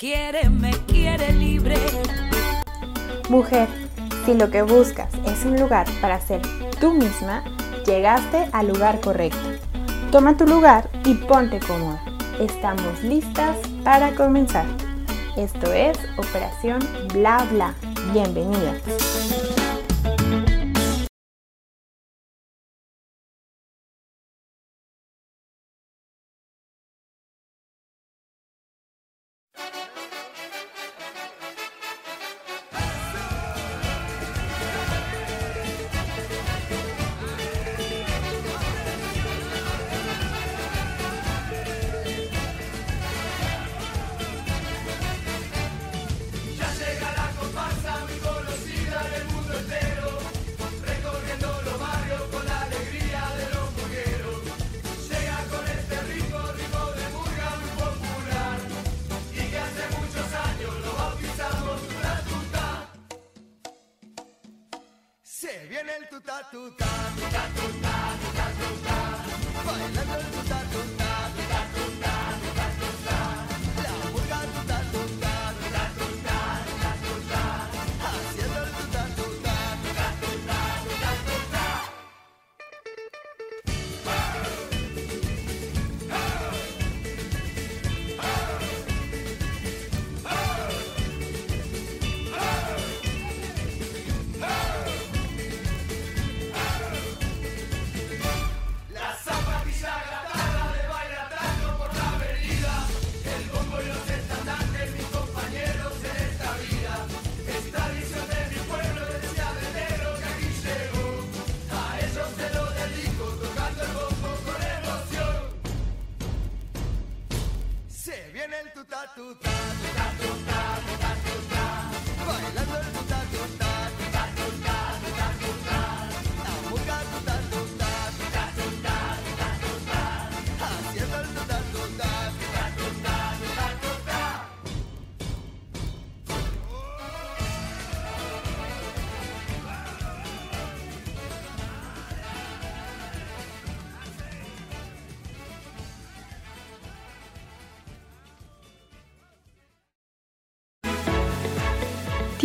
quiere, me quiere libre. Mujer, si lo que buscas es un lugar para ser tú misma, llegaste al lugar correcto. Toma tu lugar y ponte cómoda. Estamos listas para comenzar. Esto es Operación Bla Bla. Bienvenida.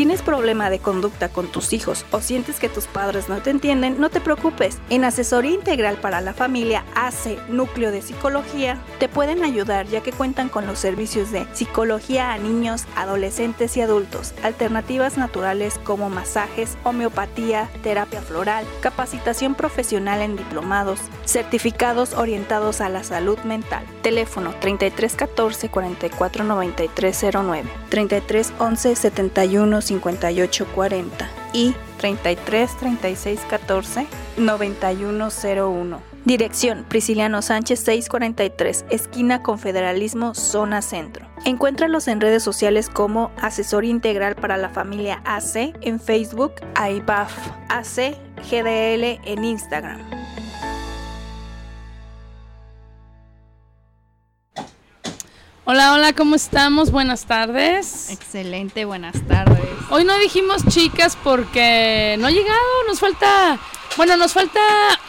¿Tienes problema de conducta con tus hijos o sientes que tus padres no te entienden? No te preocupes. En Asesoría Integral para la Familia AC Núcleo de Psicología te pueden ayudar ya que cuentan con los servicios de psicología a niños, adolescentes y adultos, alternativas naturales como masajes, homeopatía, terapia floral, capacitación profesional en diplomados, certificados orientados a la salud mental. Teléfono 3314 44 9309, 3311 71 5840 y 33 36 14 9101. Dirección Prisciliano Sánchez 643, esquina Confederalismo, zona centro. Encuéntralos en redes sociales como Asesor Integral para la Familia AC en Facebook, AIBAF AC GDL en Instagram. Hola, hola, ¿cómo estamos? Buenas tardes. Excelente, buenas tardes. Hoy no dijimos chicas porque no ha llegado, nos falta, bueno, nos falta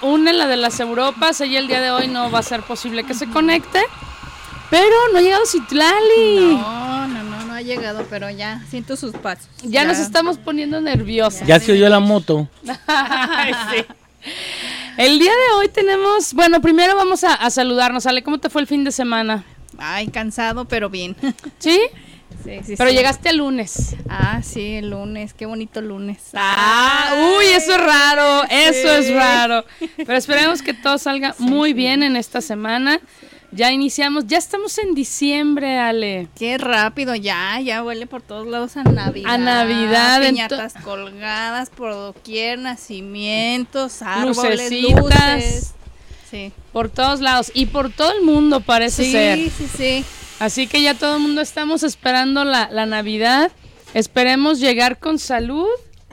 una, la de las Europas, ella el día de hoy no va a ser posible que se conecte, pero no ha llegado Citlali. No, no, no, no ha llegado, pero ya siento sus pasos. Ya, nos estamos poniendo nerviosas. Ya se oyó la moto. Ay, sí. El día de hoy tenemos, bueno, primero vamos a, a saludarnos. Ale, ¿cómo te fue el fin de semana? Ay, cansado, pero bien. ¿Sí? Sí, sí, Pero sí. llegaste el lunes. Ah, sí, el lunes, qué bonito lunes. Ah, uy, eso es raro, eso es raro. Pero esperemos que todo salga muy bien en esta semana. Ya iniciamos, ya estamos en diciembre, Ale. Qué rápido, ya, ya huele por todos lados a Navidad. A Navidad, Piñatas colgadas por doquier, nacimientos, árboles, Lucecitas. luces. Sí. Por todos lados y por todo el mundo parece Sí, ser. sí, sí. Así que ya todo el mundo estamos esperando la, la Navidad. Esperemos llegar con salud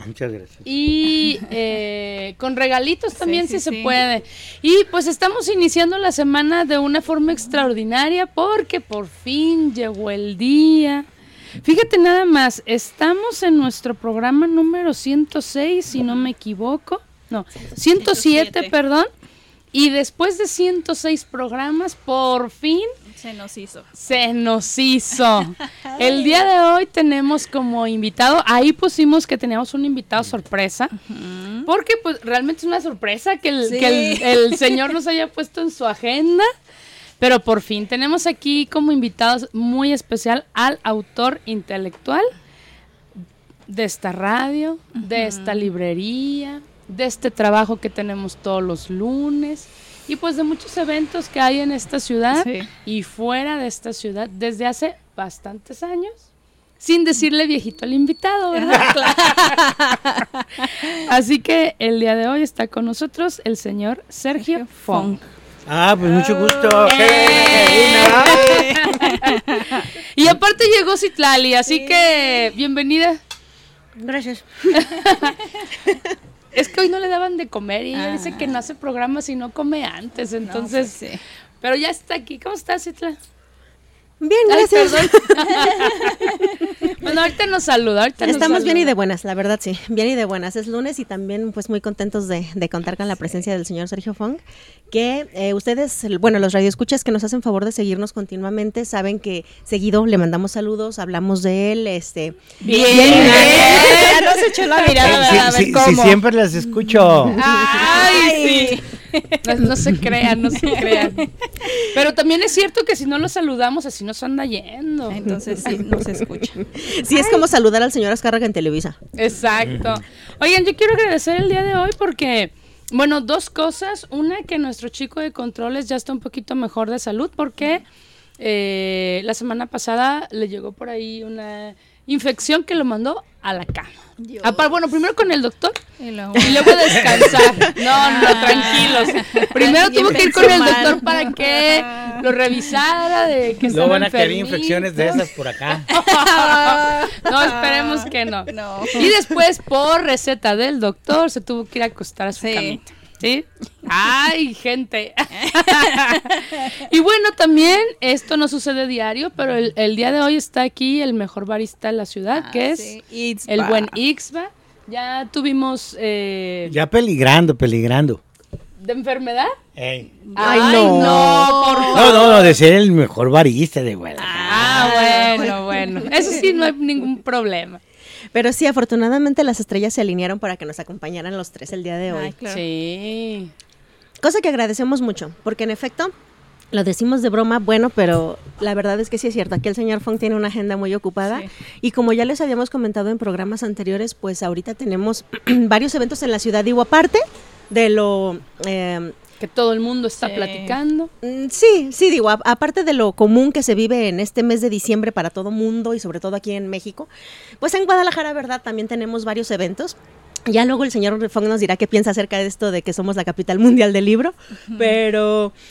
Muchas gracias. y eh, con regalitos también Sí, si sí, se sí. puede. Y pues estamos iniciando la semana de una forma extraordinaria porque por fin llegó el día. Fíjate nada más, estamos en nuestro programa número 106, si no me equivoco. No, 107, 107. perdón. Y después de 106 programas, por fin Se nos hizo. se nos hizo. El día de hoy tenemos como invitado, ahí pusimos que teníamos un invitado sorpresa, porque pues realmente es una sorpresa que, el, Sí. que el, el señor nos haya puesto en su agenda, pero por fin tenemos aquí como invitados muy especial al autor intelectual de esta radio, de esta librería, de este trabajo que tenemos todos los lunes y pues de muchos eventos que hay en esta ciudad Sí. y fuera de esta ciudad desde hace bastantes años. Sin decirle viejito al invitado, ¿verdad? Así que el día de hoy está con nosotros el señor Sergio Fong. Ah, pues mucho gusto. ¡Eh! Y aparte llegó Citlali, así que bienvenida. Gracias. Es que hoy no le daban de comer y ella Ah. dice que no hace programas y no come antes, entonces... pues sí. Pero ya está aquí. ¿Cómo estás, Citla? Bien, gracias. bueno, ahorita nos saluda. Ahorita nos Estamos bien y saluda. de buenas, la verdad sí, bien y de buenas. Es lunes y también pues muy contentos de, de contar con la presencia del señor Sergio Fong, que eh, ustedes, bueno, los radioescuchas que nos hacen favor de seguirnos continuamente, saben que seguido le mandamos saludos, hablamos de él, este... Bien. Ya nos echó la mirada, Sí, a ver sí, sí, cómo. siempre las escucho. Ay, sí. No, no se crean, no se crean. Pero también es cierto que si no lo saludamos, así nos anda yendo. Entonces sí, nos escucha. Sí, es como saludar al señor Azcárraga en Televisa. Exacto. Oigan, yo quiero agradecer el día de hoy porque, bueno, dos cosas. Una, que nuestro chico de controles ya está un poquito mejor de salud porque eh, la semana pasada le llegó por ahí una infección que lo mandó a la cama. Bueno, primero con el doctor Y luego- y luego descansar. No, no, tranquilos. Primero tuvo que ir con el doctor para que lo revisara de que Luego estaba van a caer infecciones de esas por acá. No, esperemos que no. No. Y después, por receta del doctor, se tuvo que ir a acostar a su Sí. camita. ¿Sí? Ay, gente. y bueno, también esto no sucede diario, pero el, el día de hoy está aquí el mejor barista de la ciudad, Ah, que es sí, el buen Ixba. Ya tuvimos eh, Ya peligrando, peligrando. de enfermedad. Ey. Ay, no. por No, no, no, de ser el mejor barista de Guadalajara. Ah, bueno, bueno. Eso sí, no hay ningún problema. Pero sí, afortunadamente las estrellas se alinearon para que nos acompañaran los tres el día de hoy. Ay, claro. Sí. Cosa que agradecemos mucho, porque en efecto, lo decimos de broma, bueno, pero la verdad es que sí es cierto, aquí el señor Fong tiene una agenda muy ocupada Sí. y como ya les habíamos comentado en programas anteriores, pues ahorita tenemos varios eventos en la ciudad, digo, aparte de lo... eh, Que todo el mundo está Sí. platicando. mm, sí, sí, digo, a- aparte de lo común que se vive en este mes de diciembre para todo mundo y sobre todo aquí en México, pues en Guadalajara, ¿verdad? También tenemos varios eventos. Ya luego el señor Fong nos dirá qué piensa acerca de esto de que somos la capital mundial del libro, pero...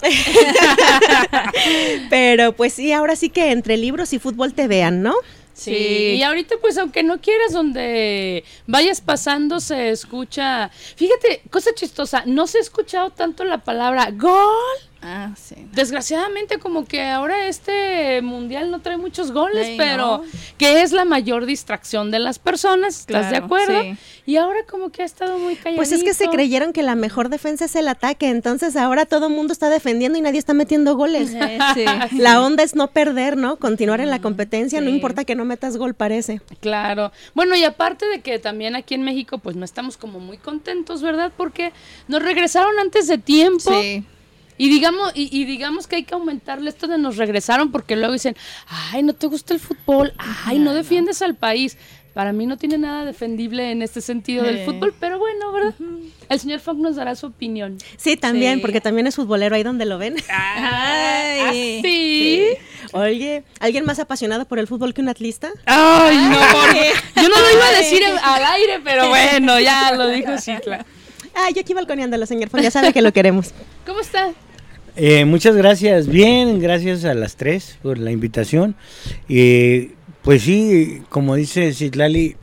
pero pues sí, ahora sí que entre libros y fútbol te vean, ¿no? Sí. Y ahorita, pues, aunque no quieras, donde vayas pasando, se escucha. Fíjate, cosa chistosa, no se ha escuchado tanto la palabra gol. Ah, sí. Desgraciadamente, como que ahora este mundial no trae muchos goles, Ay, pero no. que es la mayor distracción de las personas, ¿estás de acuerdo? sí. Y ahora como que ha estado muy calladito. Pues es que se creyeron que la mejor defensa es el ataque, entonces ahora todo el mundo está defendiendo y nadie está metiendo goles. Eh, sí. La onda es no perder, ¿no? Continuar en la competencia, no importa que no metas gol, parece. Claro. Bueno, y aparte de que también aquí en México, pues no estamos como muy contentos, ¿verdad? Porque nos regresaron antes de tiempo. Sí. Y digamos, y, y digamos que hay que aumentarle esto de nos regresaron porque luego dicen, ay, no te gusta el fútbol, ay, no defiendes al país. Para mí no tiene nada defendible en este sentido del fútbol, pero bueno, ¿verdad? El señor Funk nos dará su opinión. Sí, también, Sí. porque también es futbolero ahí donde lo ven. Ay. ¿Ah, sí? Oye, ¿alguien más apasionado por el fútbol que un atlista? Ay, no, por- yo no lo iba a decir al aire, pero bueno, ya lo dijo Citla. Ah, yo aquí balconeándolo, señor Fon, ya sabe que lo queremos. ¿Cómo está? Eh, muchas gracias, bien, gracias a las tres por la invitación. Y pues sí, como dice Citlali,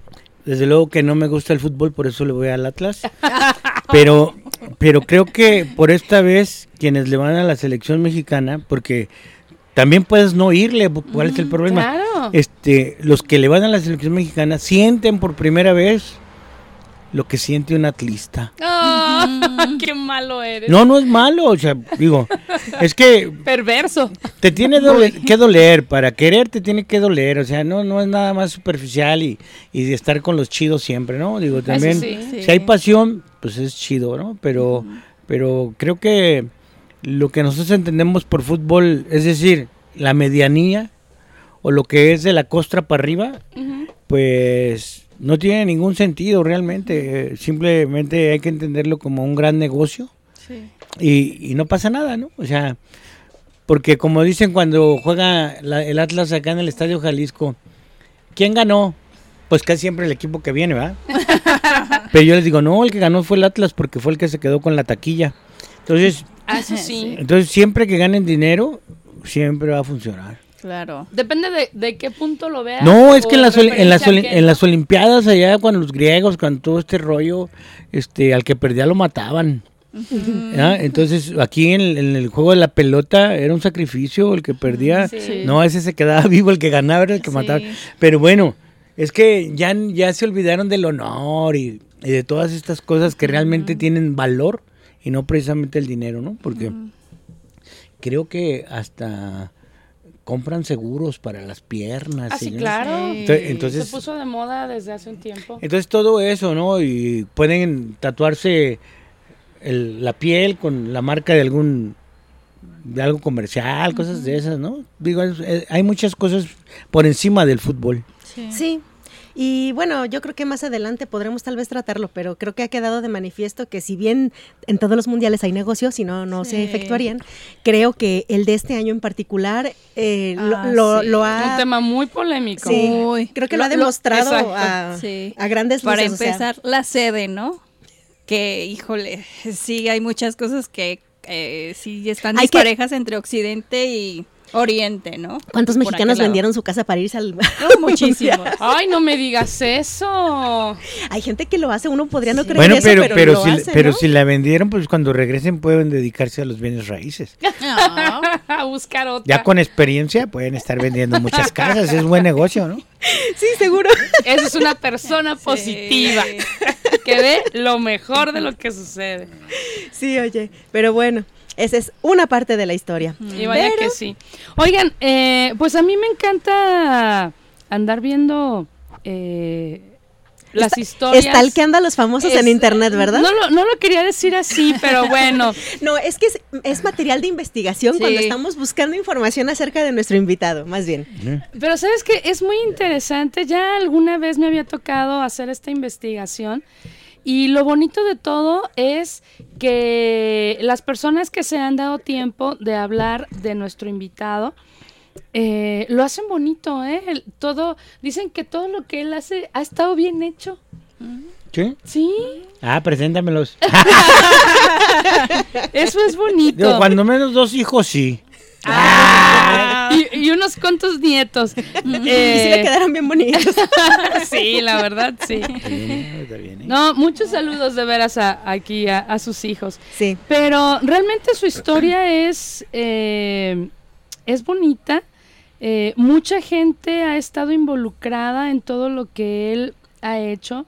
desde luego que no me gusta el fútbol, por eso le voy al Atlas. Pero, pero creo que por esta vez quienes le van a la selección mexicana, porque también puedes no irle, ¿cuál es el problema? Claro. Este, los que le van a la selección mexicana sienten por primera vez lo que siente un atlista. Ah, ¡Qué malo eres! No, no es malo, o sea, digo, es que Perverso. te tiene que doler, para querer te tiene que doler, o sea, no, no es nada más superficial y, y de estar con los chidos siempre, ¿no? Digo, también, sí. Sí. si hay pasión, pues es chido, ¿no? Pero, pero creo que lo que nosotros entendemos por fútbol, es decir, la medianía o lo que es de la costra para arriba, pues no tiene ningún sentido realmente. Eh, Simplemente hay que entenderlo como un gran negocio Sí. y, y no pasa nada, ¿no? O sea, porque como dicen cuando juega la- el Atlas acá en el Estadio Jalisco, ¿quién ganó? Pues casi siempre el equipo que viene, ¿verdad? Pero yo les digo, no, el que ganó fue el Atlas porque fue el que se quedó con la taquilla. Entonces, Ah, eso sí. entonces siempre que ganen dinero, siempre va a funcionar. Claro. Depende de, de qué punto lo veas. No, es que en las, oli- en, las en las Olimpiadas allá con los griegos, con todo este rollo, este, al que perdía lo mataban. Entonces aquí en, el- en el juego de la pelota era un sacrificio, el que perdía, Sí. no, ese se quedaba vivo, el que ganaba era el que Sí. mataba. Pero bueno, es que ya, ya se olvidaron del honor y, y de todas estas cosas que realmente tienen valor y no precisamente el dinero, ¿no? Porque creo que hasta compran seguros para las piernas. Ah, sí, no claro. Sí. Entonces, Se puso de moda desde hace un tiempo. entonces todo eso, ¿no? Y pueden tatuarse el- la piel con la marca de algún de algo comercial, cosas de esas, ¿no? Digo, es- eh, hay muchas cosas por encima del fútbol. Sí. Sí. Y bueno, yo creo que más adelante podremos tal vez tratarlo, pero creo que ha quedado de manifiesto que si bien en todos los mundiales hay negocios y no, no se efectuarían, creo que el de este año en particular eh, lo, Ah, lo- sí. lo Un ha... tema muy polémico. Sí, creo que lo, ha Lo- demostrado a, Sí. a grandes Para luces, o sea, empezar, la sede, ¿no? Que, híjole, sí, hay muchas cosas que eh, sí están Hay que- disparejas entre Occidente y Oriente, ¿no? ¿Cuántos Por mexicanos vendieron su casa para irse al... No, muchísimos. Ay, no me digas eso. Hay gente que lo hace, uno podría no creer Bueno, eso, pero pero, pero lo si hace, pero ¿no? si la vendieron, pues cuando regresen pueden dedicarse a los bienes raíces. No. A buscar otra. Ya con experiencia pueden estar vendiendo muchas casas, es buen negocio, ¿no? Sí, seguro. Esa es una persona positiva. Que ve lo mejor de lo que sucede. Sí, oye, pero bueno, esa es una parte de la historia. Y vaya que sí. Oigan, eh, pues a mí me encanta andar viendo eh, las Está- historias. Stalkeando a los famosos en internet, ¿verdad? No lo, no lo quería decir así, pero bueno. No, es que es, es material de investigación Sí. cuando estamos buscando información acerca de nuestro invitado, más bien. Pero sabes que es muy interesante. Ya alguna vez me había tocado hacer esta investigación. Y lo bonito de todo es que las personas que se han dado tiempo de hablar de nuestro invitado, eh, lo hacen bonito, ¿eh? El- todo, dicen que todo lo que él hace ha estado bien hecho. ¿Sí? Sí, Ah, preséntamelos. eso es bonito. Digo, cuando menos dos hijos, sí. Ah, y, y unos cuantos nietos. Y sí Eh, le quedaron bien bonitos. sí, la verdad, sí. Sí, está bien, ¿eh? No, muchos saludos de veras a- aquí a, a sus hijos. Sí. Pero realmente su historia es, eh, es bonita. Eh, mucha gente ha estado involucrada en todo lo que él ha hecho.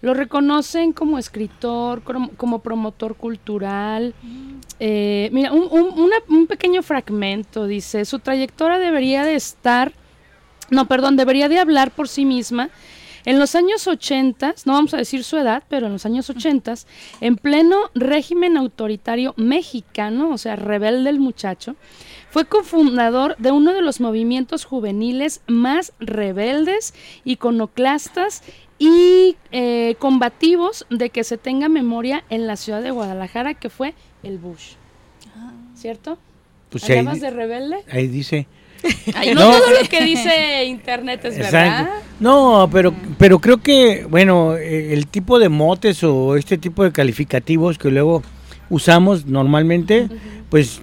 Lo reconocen como escritor, como, como promotor cultural. Eh, mira, un, un- una- un pequeño fragmento dice, su trayectoria debería de estar, no, perdón, debería de hablar por sí misma. En los años 80, no vamos a decir su edad, pero en los años 80, en pleno régimen autoritario mexicano, o sea, rebelde el muchacho, fue cofundador de uno de los movimientos juveniles más rebeldes, iconoclastas y eh, combativos de que se tenga memoria en la ciudad de Guadalajara, que fue el Bush. ¿Cierto? Pues ¿Hablabas de rebelde? ahí dice. Ay, no, No. todo lo que dice internet es verdad. No, pero, pero creo que, bueno, eh, el tipo de motes o este tipo de calificativos que luego usamos normalmente, pues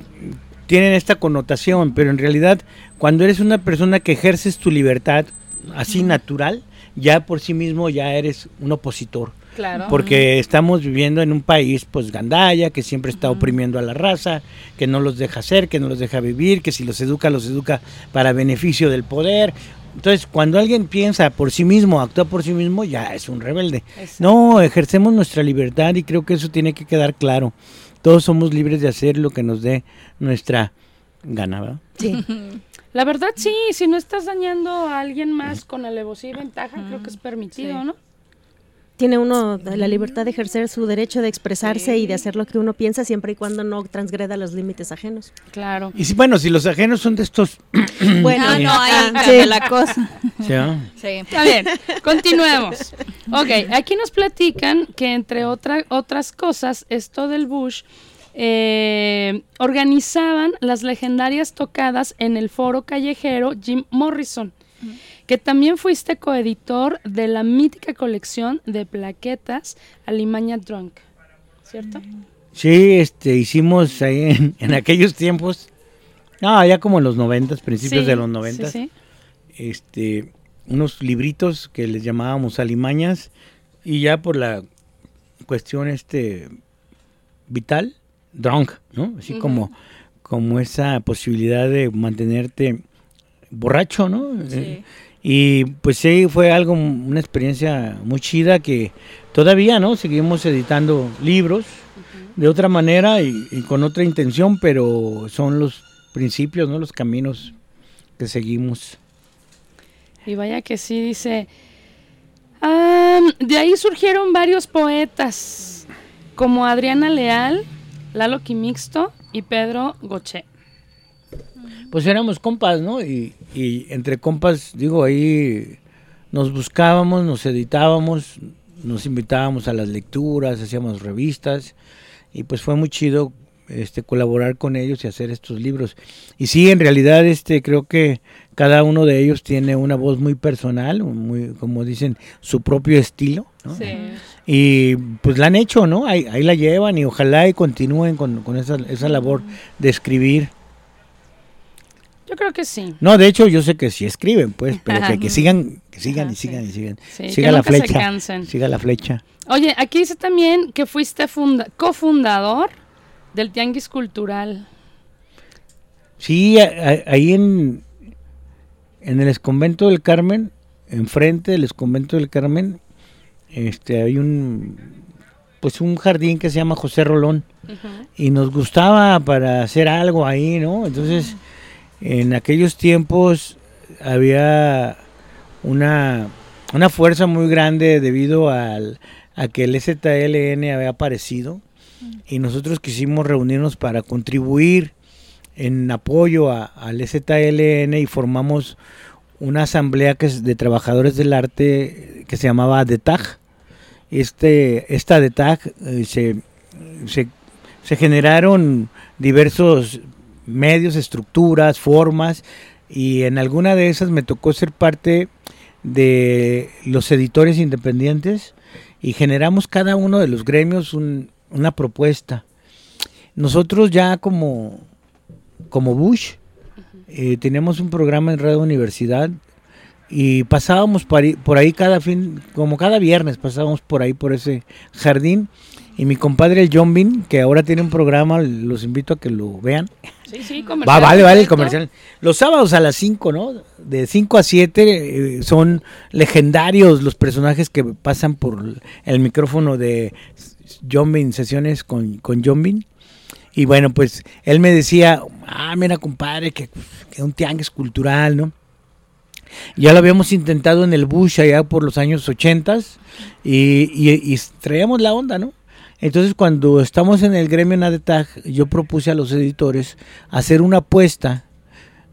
tienen esta connotación, pero en realidad cuando eres una persona que ejerces tu libertad así natural, ya por sí mismo ya eres un opositor. Claro. Porque estamos viviendo en un país, pues, gandalla, que siempre está oprimiendo a la raza, que no los deja hacer, que no los deja vivir, que si los educa, los educa para beneficio del poder. Entonces, cuando alguien piensa por sí mismo, actúa por sí mismo, ya es un rebelde. Exacto. No, ejercemos nuestra libertad y creo que eso tiene que quedar claro. Todos somos libres de hacer lo que nos dé nuestra gana, ¿verdad? Sí. La verdad sí, si no estás dañando a alguien más con alevosía y ventaja, creo que es permitido, sí. ¿no? Tiene uno la libertad de ejercer su derecho de expresarse y de hacer lo que uno piensa siempre y cuando no transgreda los límites ajenos. Claro. Y si, bueno, si los ajenos son de estos... Bueno, Ah, no, ahí ah, sí. la cosa. ¿sí, ah? Sí. Está bien, continuemos. Ok, aquí nos platican que entre otra- otras cosas, esto del Bush, eh, organizaban las legendarias tocadas en el foro callejero Jim Morrison, que también fuiste coeditor de la mítica colección de plaquetas Alimaña Drunk, ¿cierto? Sí, este, hicimos ahí en, en aquellos tiempos, no, ya como en los noventas, principios Sí, de los noventas, sí. este, unos libritos que les llamábamos alimañas y ya por la cuestión este vital, drunk, ¿no? Así como, como esa posibilidad de mantenerte borracho, ¿no? Sí. Eh, Y pues sí, fue algo, una experiencia muy chida que todavía, ¿no? Seguimos editando libros de otra manera y, y con otra intención, pero son los principios, ¿no? Los caminos que seguimos. Y vaya que sí, dice. "Am, de ahí surgieron varios poetas, como Adriana Leal, Lalo Quimixto y Pedro Goché. Pues éramos compas, ¿no? Y, y entre compas, digo, ahí nos buscábamos, nos editábamos, nos invitábamos a las lecturas, hacíamos revistas y pues fue muy chido este colaborar con ellos y hacer estos libros. Y sí, en realidad este creo que cada uno de ellos tiene una voz muy personal, muy como dicen, su propio estilo, ¿no? Y pues la han hecho, ¿no? Ahí, ahí la llevan y ojalá y continúen con, con esa, esa labor de escribir. Yo creo que sí. No, de hecho yo sé que sí escriben, pues, pero que, que sigan, que sigan Ajá, y sigan sí. y sigan. Sí, Siga que la se flecha. cansen. Siga la flecha. Oye, aquí dice también que fuiste funda- cofundador del Tianguis Cultural. Sí, a- a- ahí en, en el esconvento del Carmen, enfrente del esconvento del Carmen, este, hay un, pues un jardín que se llama José Rolón y nos gustaba para hacer algo ahí, ¿no? Entonces, en aquellos tiempos había una, una fuerza muy grande debido al, a que el ZLN había aparecido y nosotros quisimos reunirnos para contribuir en apoyo al ZLN y formamos una asamblea que es de trabajadores del arte que se llamaba DETAG. Este, esta DETAG eh, se, se generaron diversos medios, estructuras, formas y en alguna de esas me tocó ser parte de los editores independientes y generamos cada uno de los gremios un- una propuesta. Nosotros ya como, como Bush eh, teníamos un programa en Radio Universidad y pasábamos por ahí, por ahí cada fin, como cada viernes pasábamos por ahí por ese jardín y mi compadre el John Bean, que ahora tiene un programa, los invito a que lo vean. Sí, sí, Va, comercial vale, vale el comercial. Los sábados a las 5, ¿no? De 5 a 7 eh, son legendarios los personajes que pasan por el micrófono de John Bean, sesiones con, con John Bean. Y bueno, pues él me decía, ah, mira, compadre, que, que un tianguis cultural, ¿no? Ya lo habíamos intentado en el Bush allá por los años 80 y, y, y traíamos la onda, ¿no? Entonces cuando estamos en el gremio Nadetag, yo propuse a los editores hacer una apuesta,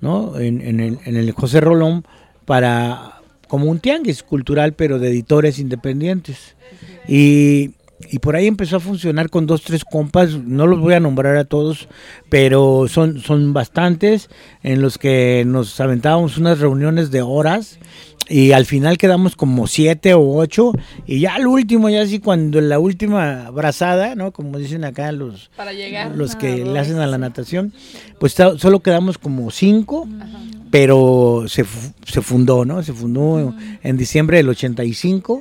¿no? En, en el, en el José Rolón para como un tianguis cultural, pero de editores independientes. Y, y por ahí empezó a funcionar con dos, tres compas, no los voy a nombrar a todos, pero son, son bastantes en los que nos aventábamos unas reuniones de horas y al final quedamos como siete o ocho y ya al último, ya así cuando la última brazada, ¿no? Como dicen acá los, Para llegar. los que le hacen a la natación, pues solo quedamos como cinco, pero se, se fundó, ¿no? Se fundó en diciembre del 85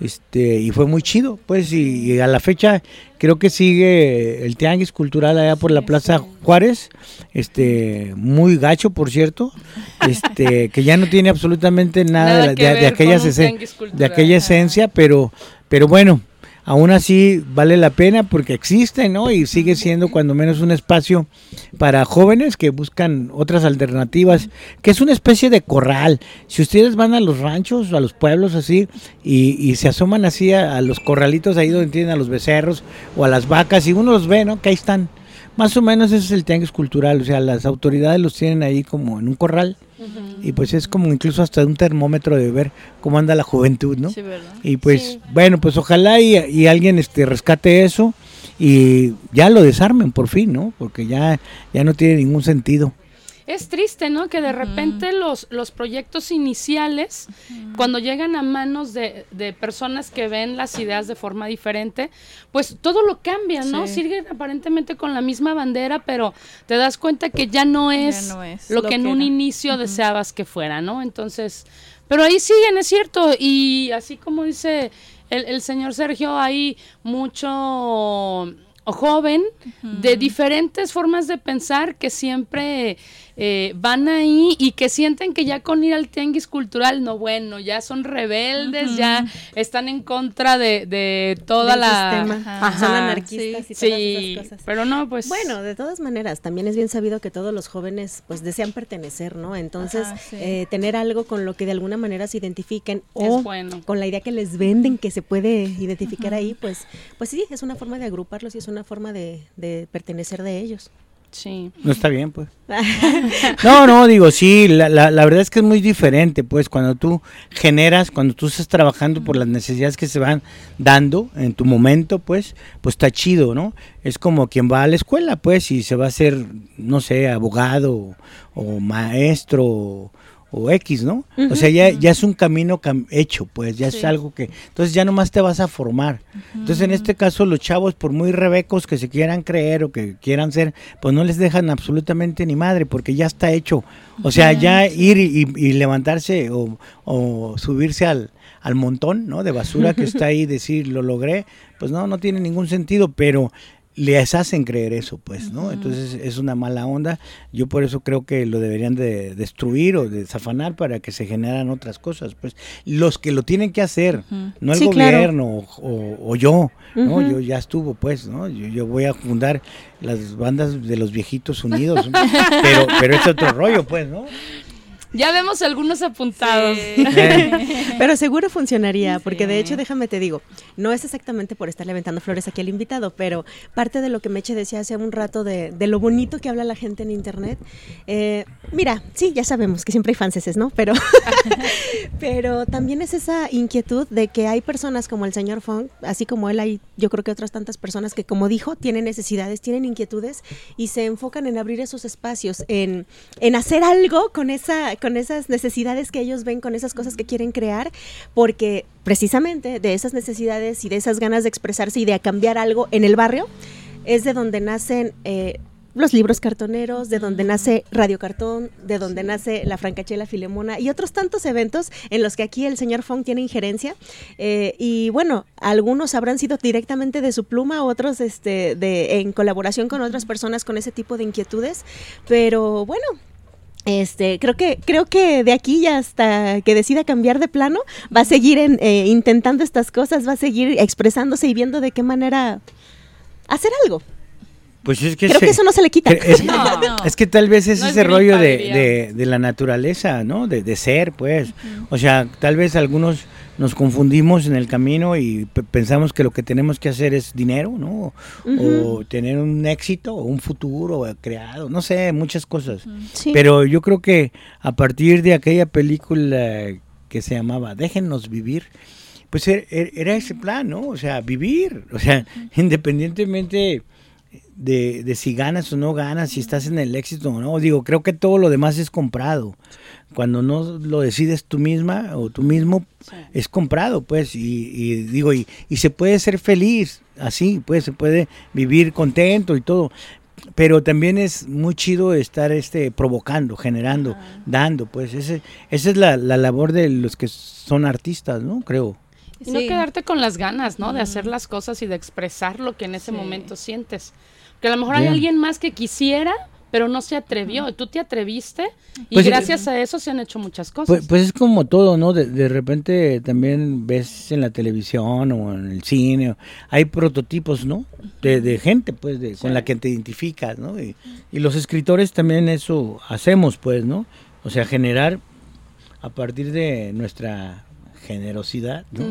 este, y fue muy chido, pues, y, y a la fecha creo que sigue el Tianguis Cultural allá por la Plaza Juárez, este, muy gacho, por cierto, este, que ya no tiene absolutamente nada, Nada de, la- que de- aquella esencia, pero, pero bueno, aún así vale la pena porque existe, ¿no? Y sigue siendo cuando menos un espacio para jóvenes que buscan otras alternativas, que es una especie de corral. Si ustedes van a los ranchos, a los pueblos así, y, se asoman así a, a los corralitos ahí donde tienen a los becerros o a las vacas, y uno los ve, ¿no? Que ahí están. Más o menos ese es el tianguis cultural, o sea, las autoridades los tienen ahí como en un corral. Y pues es como incluso hasta un termómetro de ver cómo anda la juventud, ¿no? Sí, ¿verdad? Y pues, bueno, pues ojalá y, y alguien este rescate eso y ya lo desarmen por fin, ¿no? Porque ya, ya no tiene ningún sentido. Es triste, ¿no? Que de repente los, los proyectos iniciales, cuando llegan a manos de, de personas que ven las ideas de forma diferente, pues todo lo cambia, ¿no? Sí. Siguen aparentemente con la misma bandera, pero te das cuenta que ya no es, no es lo, lo que en que un inicio deseabas que fuera, ¿no? Entonces, pero ahí siguen, es cierto, y así como dice el, el señor Sergio, hay mucho joven de diferentes formas de pensar que siempre eh, van ahí y que sienten que ya con ir al tianguis cultural, no bueno, ya son rebeldes, ya están en contra de, de toda Del la... sistema. Ajá. Son anarquistas y Sí, todas esas cosas. pero no, pues... Bueno, de todas maneras, también es bien sabido que todos los jóvenes pues desean pertenecer, ¿no? Entonces, Ajá, sí. eh, tener algo con lo que de alguna manera se identifiquen o bueno. con la idea que les venden que se puede identificar ahí, pues, pues sí, es una forma de agruparlos y es una forma de, de pertenecer de ellos. Sí. No está bien, pues. No, no, digo, sí, la, la, la verdad es que es muy diferente, pues, cuando tú generas, cuando tú estás trabajando por las necesidades que se van dando en tu momento, pues, pues está chido, ¿no? Es como quien va a la escuela, pues, y se va a ser, no sé, abogado o maestro o, X, ¿no? O sea, ya, ya es un camino cam- hecho, pues, ya es algo que... Entonces ya nomás te vas a formar. Entonces en este caso los chavos, por muy rebecos que se quieran creer o que quieran ser, pues no les dejan absolutamente ni madre, porque ya está hecho. O sea, ya ir y, y levantarse o, o subirse al, al montón, ¿no? De basura que está ahí, decir, lo logré, pues no, no tiene ningún sentido, pero les hacen creer eso, pues, ¿no? Entonces es una mala onda. Yo por eso creo que lo deberían de destruir o desafanar para que se generan otras cosas, pues. Los que lo tienen que hacer, no el Sí, gobierno o, o- o yo, ¿no? Yo ya estuvo, pues, ¿no? Yo, yo voy a fundar las bandas de los viejitos unidos, pero, pero es otro rollo, pues, ¿no? Ya vemos algunos apuntados. Eh, Pero seguro funcionaría, porque de hecho, déjame te digo, no es exactamente por estarle aventando flores aquí al invitado, pero parte de lo que Meche decía hace un rato de, de lo bonito que habla la gente en internet. eh, mira, sí, ya sabemos que siempre hay fanses, ¿no? Pero, pero también es esa inquietud de que hay personas como el señor Fong, así como él, hay yo creo que otras tantas personas que, como dijo, tienen necesidades, tienen inquietudes y se enfocan en abrir esos espacios, en, en hacer algo con, esa, con esas necesidades que ellos ven, con esas cosas que quieren crear, porque precisamente de esas necesidades y de esas ganas de expresarse y de cambiar algo en el barrio es de donde nacen eh, los libros cartoneros, de donde nace Radio Cartón, de donde nace la Francachela Filemona y otros tantos eventos en los que aquí el señor Fong tiene injerencia. Eh, y bueno, algunos habrán sido directamente de su pluma, otros este, de, en colaboración con otras personas con ese tipo de inquietudes. Pero bueno, este, creo que, creo que de aquí y hasta que decida cambiar de plano, va a seguir en, eh, intentando estas cosas, va a seguir expresándose y viendo de qué manera hacer algo. pues es que Creo se- que eso no se le quita. Es, No, no. es que tal vez es No ese rollo de- de la naturaleza, ¿no? De, de ser, pues. O sea, tal vez algunos nos confundimos en el camino y pe- pensamos que lo que tenemos que hacer es dinero, ¿no? O tener un éxito o un futuro creado, no sé, muchas cosas. Sí. Pero yo creo que a partir de aquella película que se llamaba Déjennos vivir, pues er- er- era ese plan, ¿no? O sea, vivir, o sea, independientemente de, de si ganas o no ganas, si estás en el éxito o no, digo, creo que todo lo demás es comprado. Cuando no lo decides tú misma o tú mismo, es comprado, pues, y, y digo, y, y se puede ser feliz así, pues, se puede vivir contento y todo. pero también es muy chido estar este provocando, generando, dando, pues ese, esa es la, la labor de los que son artistas, ¿no? Creo. Y no quedarte con las ganas, ¿no? De hacer las cosas y de expresar lo que en ese Sí. momento sientes. Que a lo mejor hay alguien más que quisiera, pero no se atrevió. Tú te atreviste y Pues, gracias a eso se han hecho muchas cosas. Pues, pues es como todo, ¿no? De, de repente también ves en la televisión o en el cine, hay prototipos, ¿no? De, de gente, pues, de, con la que te identificas, ¿no? Y, y los escritores también eso hacemos, pues, ¿no? O sea, generar a partir de nuestra generosidad, ¿no?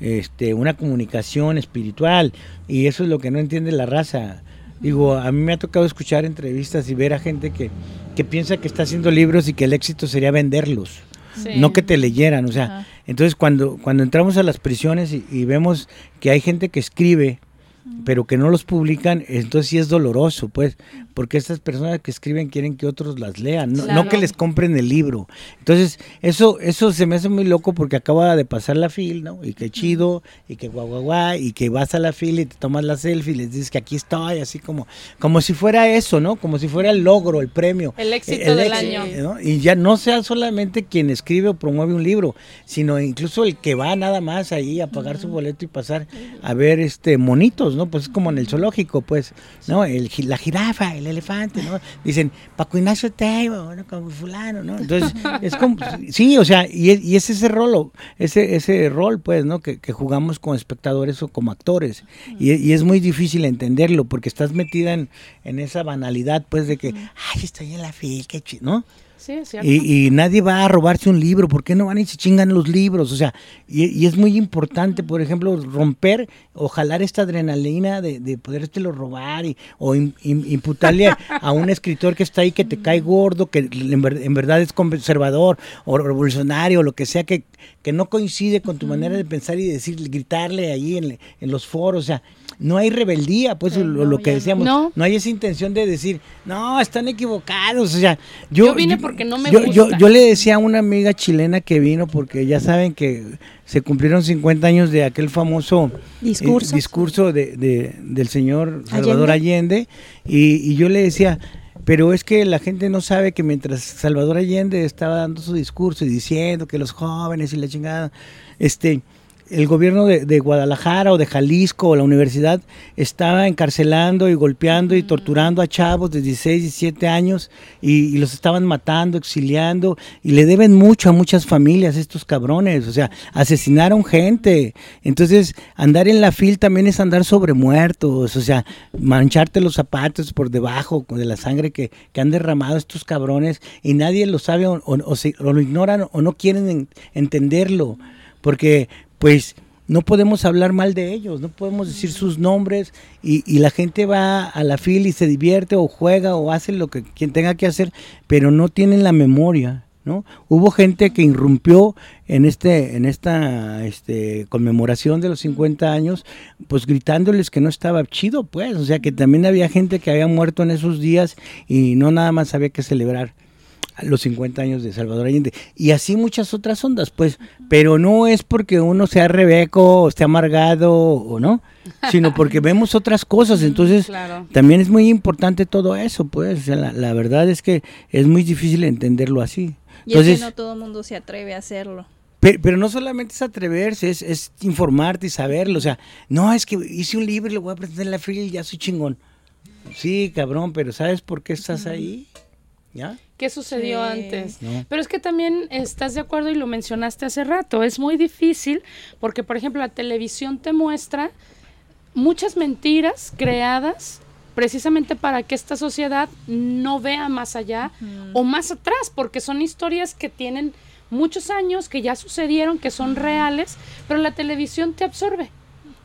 Este, una comunicación espiritual y eso es lo que no entiende la raza. Digo, a mí me ha tocado escuchar entrevistas y ver a gente que, que piensa que está haciendo libros y que el éxito sería venderlos, Sí. no que te leyeran. O sea, Ajá. entonces cuando, cuando entramos a las prisiones y, y vemos que hay gente que escribe, pero que no los publican, entonces sí es doloroso, pues, porque estas personas que escriben quieren que otros las lean, no, que les compren el libro. Entonces, eso eso se me hace muy loco porque acaba de pasar la fil, ¿no? Y que chido, y que guau, guau, guau, y que vas a la fil y te tomas la selfie y les dices que aquí estoy, así como, como si fuera eso, ¿no? Como si fuera el logro, el premio. El éxito del éxito, año. ¿no? Y ya no sea solamente quien escribe o promueve un libro, sino incluso el que va nada más ahí a pagar su boleto y pasar a ver este monitos, ¿no? Pues es como en el zoológico, pues, ¿no? El, la jirafa, el elefante, ¿no? Dicen, Paco Ignacio Taibo, ¿no? Como fulano, ¿no? Entonces, es como, sí, o sea, y es, y es ese rol, ese, ese rol, pues, ¿no? Que, que jugamos como espectadores o como actores. Y, y es muy difícil entenderlo porque estás metida en, en esa banalidad, pues, de que, ay, estoy en la fila, qué chido, ¿no? Sí, es cierto. Y, y nadie va a robarse un libro, ¿por qué no van y se chingan los libros? O sea, y, y es muy importante, por ejemplo, romper o jalar esta adrenalina de, de podértelo robar y, o im- im- imputarle a, a un escritor que está ahí que te cae gordo, que en, ver- en verdad es conservador o revolucionario, o lo que sea, que, que no coincide con tu manera de pensar y decir, gritarle ahí en, en los foros, o sea, no hay rebeldía, pues lo, lo que decíamos, No. no. hay esa intención de decir, no, están equivocados, o sea, yo, Yo vine porque no me yo, gusta. yo le decía a una amiga chilena que vino porque ya saben que se cumplieron 50 años de aquel famoso eh, Discurso. discurso de, de- del señor Salvador Allende, y, y yo le decía, pero es que la gente no sabe que mientras Salvador Allende estaba dando su discurso y diciendo que los jóvenes y la chingada, este el gobierno de, de Guadalajara o de Jalisco o la universidad estaba encarcelando y golpeando y torturando a chavos de 16, 17 años y, y los estaban matando, exiliando y le deben mucho a muchas familias estos cabrones, o sea, asesinaron gente. Entonces, andar en la fil también es andar sobre muertos, o sea, mancharte los zapatos por debajo de la sangre que, que han derramado estos cabrones y nadie lo sabe o, o- o se- o lo ignoran o no quieren en- entenderlo, porque pues no podemos hablar mal de ellos, no podemos decir sus nombres y, y la gente va a la fila y se divierte o juega o hace lo que quien tenga que hacer, pero no tienen la memoria, ¿no? Hubo gente que irrumpió en este en esta este, conmemoración de los 50 años, pues gritándoles que no estaba chido, pues, o sea, que también había gente que había muerto en esos días y no nada más había que celebrar los 50 años de Salvador Allende. Y así muchas otras ondas, pues, pero no es porque uno sea rebeco o esté amargado o no, sino porque vemos otras cosas. Entonces, Claro. también es muy importante todo eso, pues. O sea, la, la verdad es que es muy difícil entenderlo así. Y es que no todo el mundo se atreve a hacerlo. Pe- Pero, no solamente es atreverse, es, es informarte y saberlo. O sea, no, es que hice un libro y lo voy a presentar en la feria y ya soy chingón. Sí, cabrón, pero ¿sabes por qué estás ahí? ¿Ya? ¿Qué sucedió Sí. antes? No. Pero es que también estás de acuerdo y lo mencionaste hace rato. Es muy difícil porque, por ejemplo, la televisión te muestra muchas mentiras creadas precisamente para que esta sociedad no vea más allá o más atrás, porque son historias que tienen muchos años, que ya sucedieron, que son reales, pero la televisión te absorbe.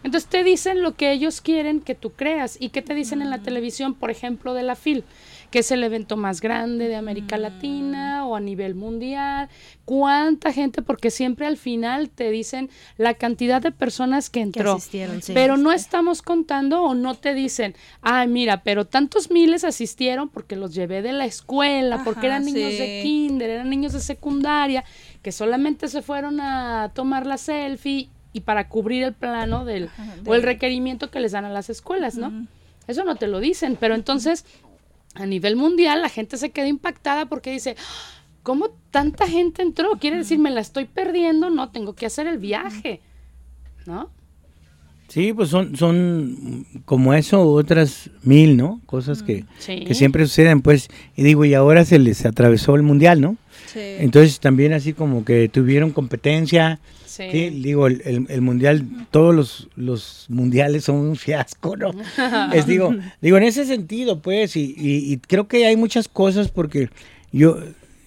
Entonces te dicen lo que ellos quieren que tú creas. ¿Y qué te dicen en la televisión, por ejemplo, de la FIL? Que es el evento más grande de América Latina o a nivel mundial. ¿Cuánta gente? Porque siempre al final te dicen la cantidad de personas que Que entró. asistieron, sí. Pero no estamos contando o no te dicen, ay, mira, pero tantos miles asistieron porque los llevé de la escuela, porque eran niños de kinder, eran niños de secundaria, que solamente se fueron a tomar la selfie y para cubrir el plano del, Ajá, o el requerimiento que les dan a las escuelas, ¿no? Eso no te lo dicen, pero entonces a nivel mundial la gente se queda impactada porque dice, ¿cómo tanta gente entró? Quiere decir, me la estoy perdiendo, no, tengo que hacer el viaje, ¿no? Sí, pues son, son como eso otras mil, ¿no? Cosas que, Sí. que siempre suceden, pues. Y digo, y ahora se les atravesó el mundial, ¿no? Sí. Entonces también así como que tuvieron competencia. Sí. Sí, digo, el, el- el mundial, todos los, los mundiales son un fiasco, ¿no? Es, digo, digo, en ese sentido, pues, y, y- y creo que hay muchas cosas porque yo,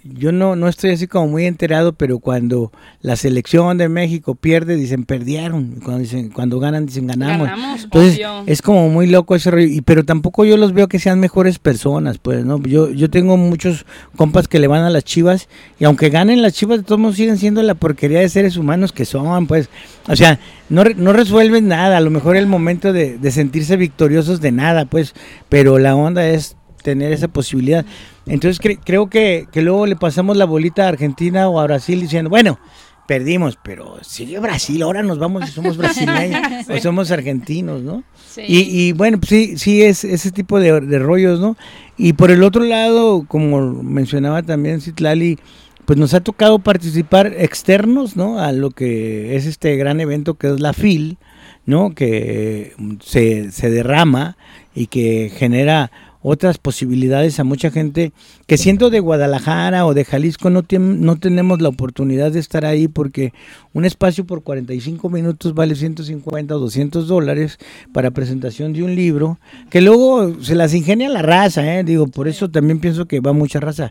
yo no, no estoy así como muy enterado, pero cuando la selección de México pierde, dicen perdieron, cuando, dicen, cuando ganan, dicen ganamos. Ganamos, Entonces, obvio. es como muy loco ese rollo, y, pero tampoco yo los veo que sean mejores personas, pues, ¿no? Yo, yo tengo muchos compas que le van a las chivas, y aunque ganen las chivas, de todos modos siguen siendo la porquería de seres humanos que son, pues, o sea, no, no resuelven nada, a lo mejor el momento de, de sentirse victoriosos de nada, pues, pero la onda es tener esa posibilidad. Entonces cre- creo que, que luego le pasamos la bolita a Argentina o a Brasil diciendo, bueno, perdimos, pero sigue Brasil, ahora nos vamos y somos brasileños o somos argentinos, ¿no? Sí. Y, y bueno, pues sí, sí es ese tipo de, de rollos, ¿no? Y por el otro lado, como mencionaba también Citlali, pues nos ha tocado participar externos, ¿no? A lo que es este gran evento que es la FIL, ¿no? Que mm, se, se derrama y que genera otras posibilidades a mucha gente que siendo de Guadalajara o de Jalisco no, no tenemos la oportunidad de estar ahí porque un espacio por 45 minutos vale 150 o 200 dólares para presentación de un libro que luego se las ingenia la raza, ¿eh? digo, por eso también pienso que va mucha raza,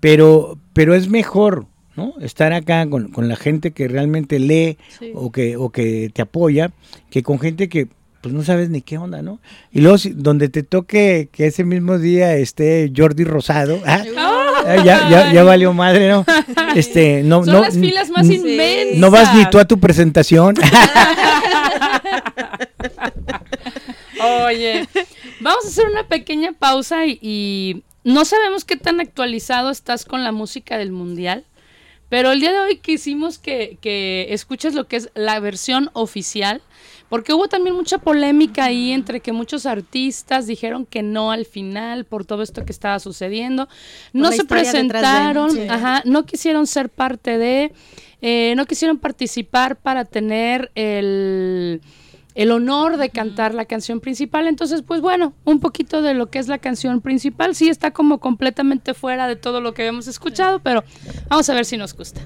pero, pero es mejor. ¿no? Estar acá con, con la gente que realmente lee Sí. o, que, o que te apoya, que con gente que pues no sabes ni qué onda, ¿no? Y luego si- donde te toque que ese mismo día esté Jordi Rosado, ah, ya, ya, ya valió madre, ¿no? Este, no, Son no, las filas más inmensas. no vas ni tú a tu presentación. Oye, vamos a hacer una pequeña pausa y, y no sabemos qué tan actualizado estás con la música del mundial, pero el día de hoy quisimos que, que escuches lo que es la versión oficial, porque hubo también mucha polémica ahí entre que muchos artistas dijeron que no al final por todo esto que estaba sucediendo, no se de, presentaron, sí. ajá, no quisieron ser parte de, eh, no quisieron participar para tener el el honor de cantar la canción principal. Entonces, pues bueno, un poquito de lo que es la canción principal. Sí está como completamente fuera de todo lo que habíamos escuchado, pero vamos a ver si nos gusta.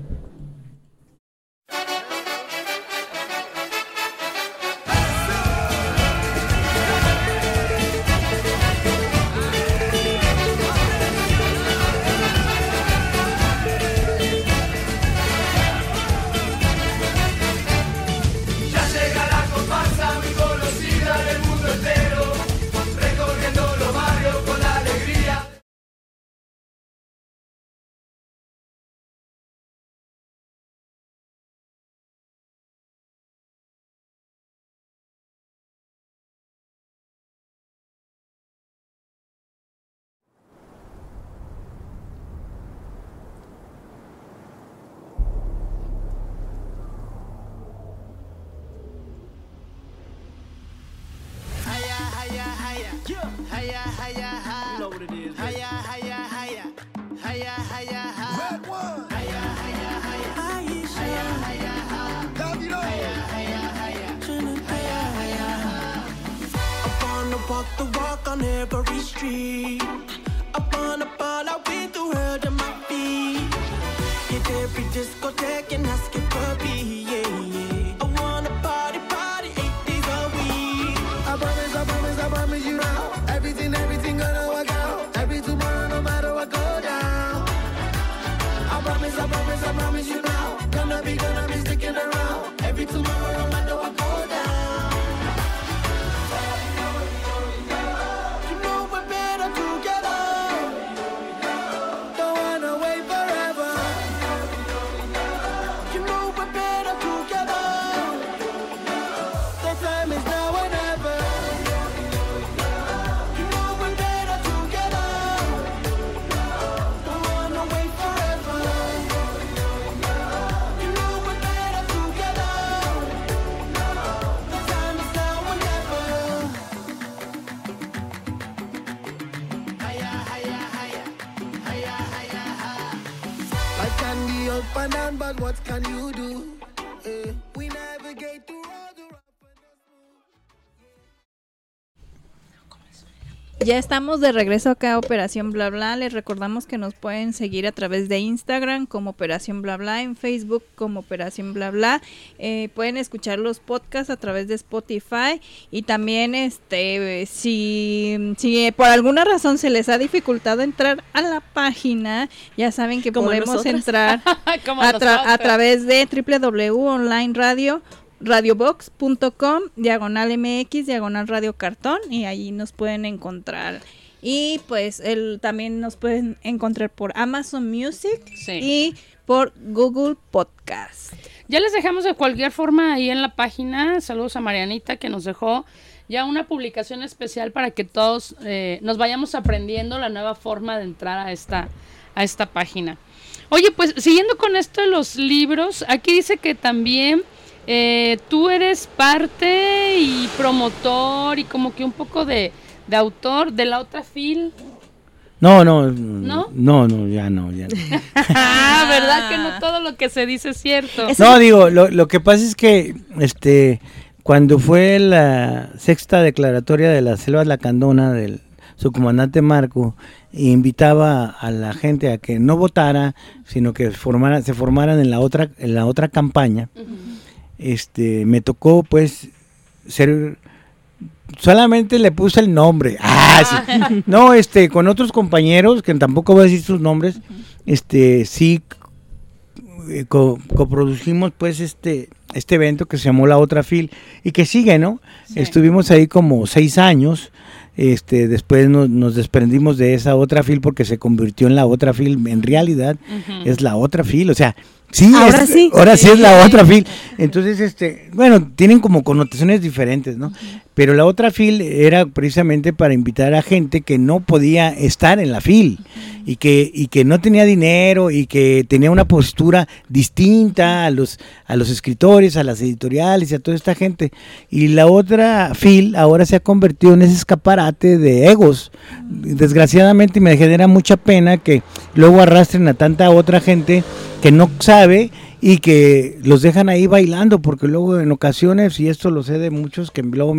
Discotheque and ask what can you Ya estamos de regreso acá a Operación Bla Bla. Les recordamos que nos pueden seguir a través de Instagram como Operación Bla Bla, en Facebook como Operación Bla Bla. Eh, pueden escuchar los podcasts a través de Spotify y también este si, si por alguna razón se les ha dificultado entrar a la página, ya saben que Como podemos nosotras. entrar a, tra- a través de www.onlineradio radiobox.com diagonal mx diagonal radio cartón y ahí nos pueden encontrar y pues el también nos pueden encontrar por Amazon Music Sí. y por Google Podcast Ya les dejamos de cualquier forma ahí en la página. Saludos a Marianita que nos dejó ya una publicación especial para que todos eh, nos vayamos aprendiendo la nueva forma de entrar a esta, a esta página. Oye, pues siguiendo con esto de los libros, aquí dice que también eh, tú eres parte y promotor y como que un poco de, de autor de la otra fil. No, no, ¿No? no, no, ya no, ya no. Ah, ¿verdad que no todo lo que se dice es cierto? No, digo, lo, lo que pasa es que, este, cuando fue la sexta declaratoria de la Selva Lacandona del su comandante Marco, invitaba a la gente a que no votara, sino que formara, se formaran en la otra, en la otra campaña. Este, me tocó, pues, ser solamente le puse el nombre. Ah, sí. No, este, con otros compañeros, que tampoco voy a decir sus nombres, este, sí eh, co- coproducimos pues este este evento que se llamó La Otra Fil y que sigue, ¿no? Estuvimos ahí como seis años, este, después nos, nos desprendimos de esa otra fil porque se convirtió en la otra fil, en realidad es la otra fil, o sea, sí, Ahora es- sí. ahora sí es la otra fil. Entonces, este, bueno, tienen como connotaciones diferentes, ¿no? Pero la otra fil era precisamente para invitar a gente que no podía estar en la fil y que y que no tenía dinero y que tenía una postura distinta a los a los escritores, a las editoriales y a toda esta gente. Y la otra fil ahora se ha convertido en ese escaparate de egos. Desgraciadamente me genera mucha pena que luego arrastren a tanta otra gente que no sabe y que los dejan ahí bailando, porque luego en ocasiones, y esto lo sé de muchos, que luego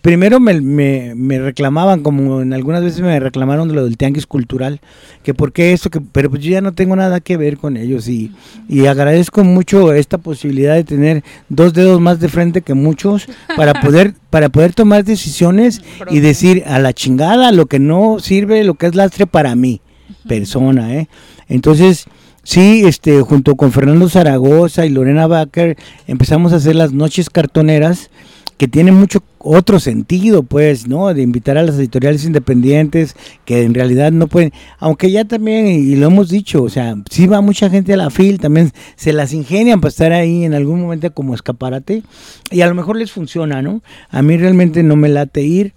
primero me, me- me reclamaban, como en algunas veces me reclamaron de lo del tianguis cultural, que por qué esto, que, pero pues yo ya no tengo nada que ver con ellos y, y agradezco mucho esta posibilidad de tener dos dedos más de frente que muchos para poder, para poder tomar decisiones y decir a la chingada lo que no sirve, lo que es lastre para mí, persona, ¿eh? Entonces, Sí, este, junto con Fernando Zaragoza y Lorena Baker empezamos a hacer las noches cartoneras que tienen mucho otro sentido, pues, ¿no? De invitar a las editoriales independientes que en realidad no pueden, aunque ya también, y lo hemos dicho, o sea, sí va mucha gente a la FIL, también se las ingenian para estar ahí en algún momento como escaparate y a lo mejor les funciona, ¿no? A mí realmente no me late ir.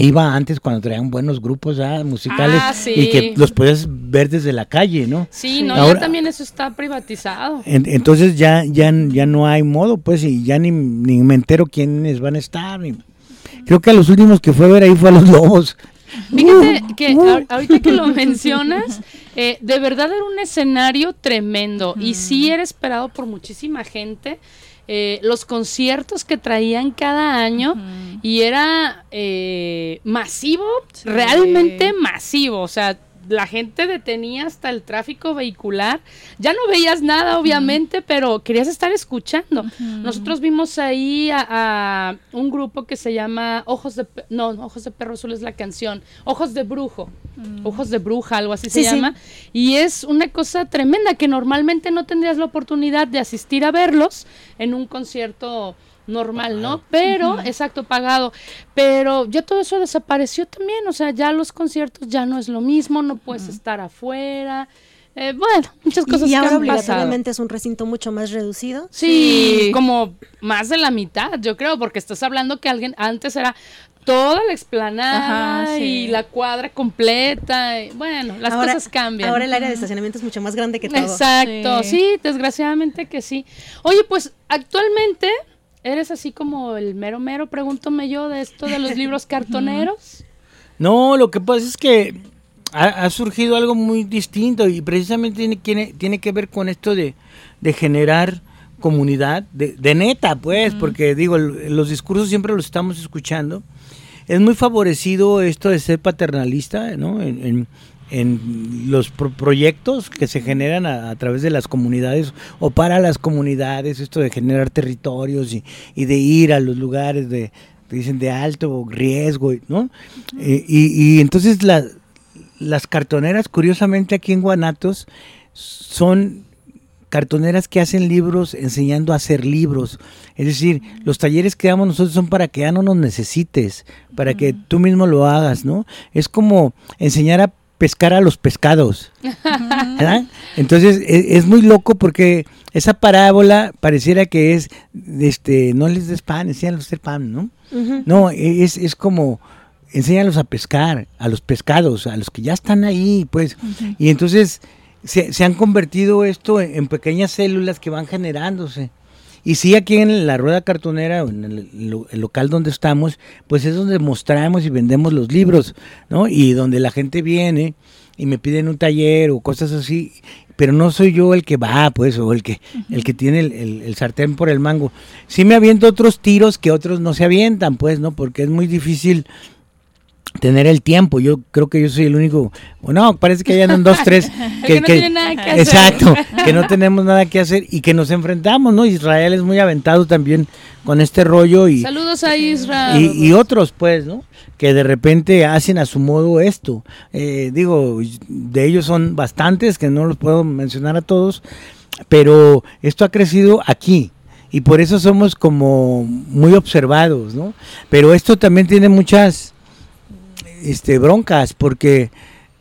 Iba antes cuando traían buenos grupos musicales Ah, sí. y que los puedes ver desde la calle, ¿no? Sí, no, Ahora- ya también eso está privatizado. En- entonces ya, ya, ya no hay modo, pues, y ya ni, ni me entero quiénes van a estar. ni- Creo que a los últimos que fue a ver ahí fue a los lobos. Fíjate que ahorita que lo mencionas, eh, de verdad era un escenario tremendo y sí era esperado por muchísima gente. Eh, los conciertos que traían cada año y era eh, masivo, realmente masivo. O sea, la gente detenía hasta el tráfico vehicular. Ya no veías nada, obviamente, pero querías estar escuchando. Nosotros vimos ahí a, a un grupo que se llama Ojos de no, Ojos de Perro Azul es la canción, Ojos de Brujo, Ojos de Bruja, algo así se sí. llama. Y es una cosa tremenda que normalmente no tendrías la oportunidad de asistir a verlos en un concierto normal, ¿no? Pero, exacto, pagado. Pero ya todo eso desapareció también, o sea, ya los conciertos ya no es lo mismo, no puedes estar afuera. Eh, bueno, muchas Y- cosas y, que ahora han pasado. obligatoriamente es un recinto mucho más reducido. Sí, como más de la mitad, yo creo, porque estás hablando que alguien antes era toda la explanada Ajá, sí. y la cuadra completa. y, bueno, las Ahora- cosas cambian. Ahora el área de estacionamiento es mucho más grande que todo. Exacto, Sí. sí. desgraciadamente que sí. Oye, pues actualmente eres así como el mero mero, pregúntame yo, de esto de los libros cartoneros. No, lo que pasa es que ha, ha surgido algo muy distinto y precisamente tiene, tiene, tiene que ver con esto de, de generar comunidad, de, de neta, pues, porque digo, los discursos siempre los estamos escuchando. Es muy favorecido esto de ser paternalista, ¿no? En, en- en los pro- proyectos que se generan a, a través de las comunidades o para las comunidades, esto de generar territorios y, y de ir a los lugares de, dicen de alto riesgo, ¿no? Eh, y, y entonces la- las cartoneras, curiosamente aquí en Guanatos, son cartoneras que hacen libros enseñando a hacer libros. Es decir, los talleres que damos nosotros son para que ya no nos necesites, para que tú mismo lo hagas, ¿no? Es como enseñar a pescar a los pescados. ¿verdad? Entonces e- es, muy loco porque esa parábola pareciera que es, este, no les des pan, enséñalos a hacer pan, ¿no? No, es, es como enséñalos a pescar, a los pescados, a los que ya están ahí, pues. Y entonces se, se han convertido esto en, en pequeñas células que van generándose. Y sí, aquí en la rueda cartonera, en el, lo- el local donde estamos, pues es donde mostramos y vendemos los libros, ¿no? Y donde la gente viene y me piden un taller o cosas así, pero no soy yo el que va, pues, o el que, el que tiene el, el- el sartén por el mango. Sí me aviento otros tiros que otros no se avientan, pues, ¿no? Porque es muy difícil tener el tiempo. Yo creo que yo soy el único, bueno, parece que hayan dos, tres que no tienen nada que hacer. exacto, que no tenemos nada que hacer y que nos enfrentamos, ¿no? Israel es muy aventado también con este rollo y, Saludos a Israel. y, y otros, pues, ¿no? Que de repente hacen a su modo esto. Eh, digo, de ellos son bastantes, que no los puedo mencionar a todos, pero esto ha crecido aquí. Y por eso somos como muy observados, ¿no? Pero esto también tiene muchas este, broncas, porque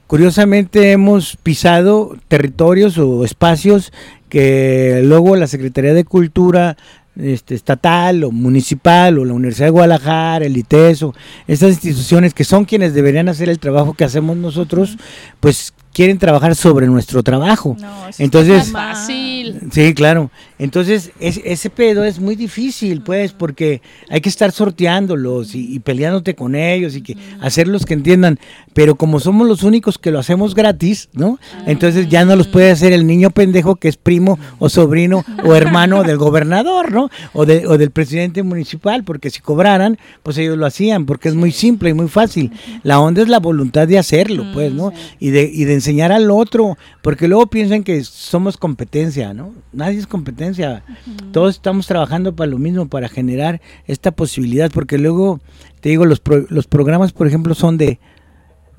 curiosamente hemos pisado territorios o espacios que luego la Secretaría de Cultura este, estatal o municipal o la Universidad de Guadalajara, el ITESO, estas instituciones que son quienes deberían hacer el trabajo que hacemos nosotros, pues quieren trabajar sobre nuestro trabajo. No, eso Entonces, Es fácil. Sí, claro. Entonces, es- ese pedo es muy difícil, pues, porque hay que estar sorteándolos y, y peleándote con ellos y que hacerlos que entiendan. Pero como somos los únicos que lo hacemos gratis, ¿no? Entonces ya no los puede hacer el niño pendejo que es primo o sobrino o hermano del gobernador, ¿no? O, de- o del presidente municipal, porque si cobraran, pues ellos lo hacían, porque es muy simple y muy fácil. La onda es la voluntad de hacerlo, pues, ¿no? Y de, y de enseñar al otro, porque luego piensan que somos competencia, ¿no? Nadie es competencia. Todos estamos trabajando para lo mismo, para generar esta posibilidad, porque luego, te digo, los, pro- los programas, por ejemplo, son de,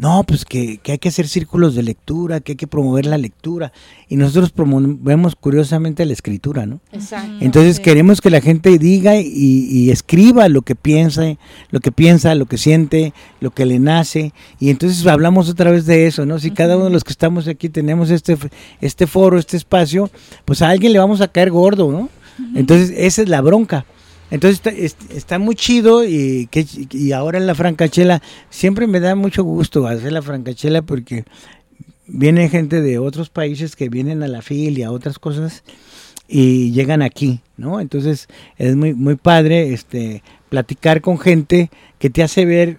no, pues que, que hay que hacer círculos de lectura, que hay que promover la lectura, y nosotros promovemos curiosamente la escritura, ¿no? Exacto. Entonces queremos que la gente diga y, y escriba lo que piensa, lo que piensa, lo que siente, lo que le nace. Y entonces hablamos otra vez de eso, ¿no? Si cada uno de los que estamos aquí tenemos este, este foro, este espacio, pues a alguien le vamos a caer gordo, ¿no? Entonces esa es la bronca. Entonces está, es- está muy chido y, que, y ahora en la francachela siempre me da mucho gusto hacer la francachela porque viene gente de otros países que vienen a la FIL y a otras cosas y llegan aquí, ¿no? Entonces es muy muy padre este platicar con gente que te hace ver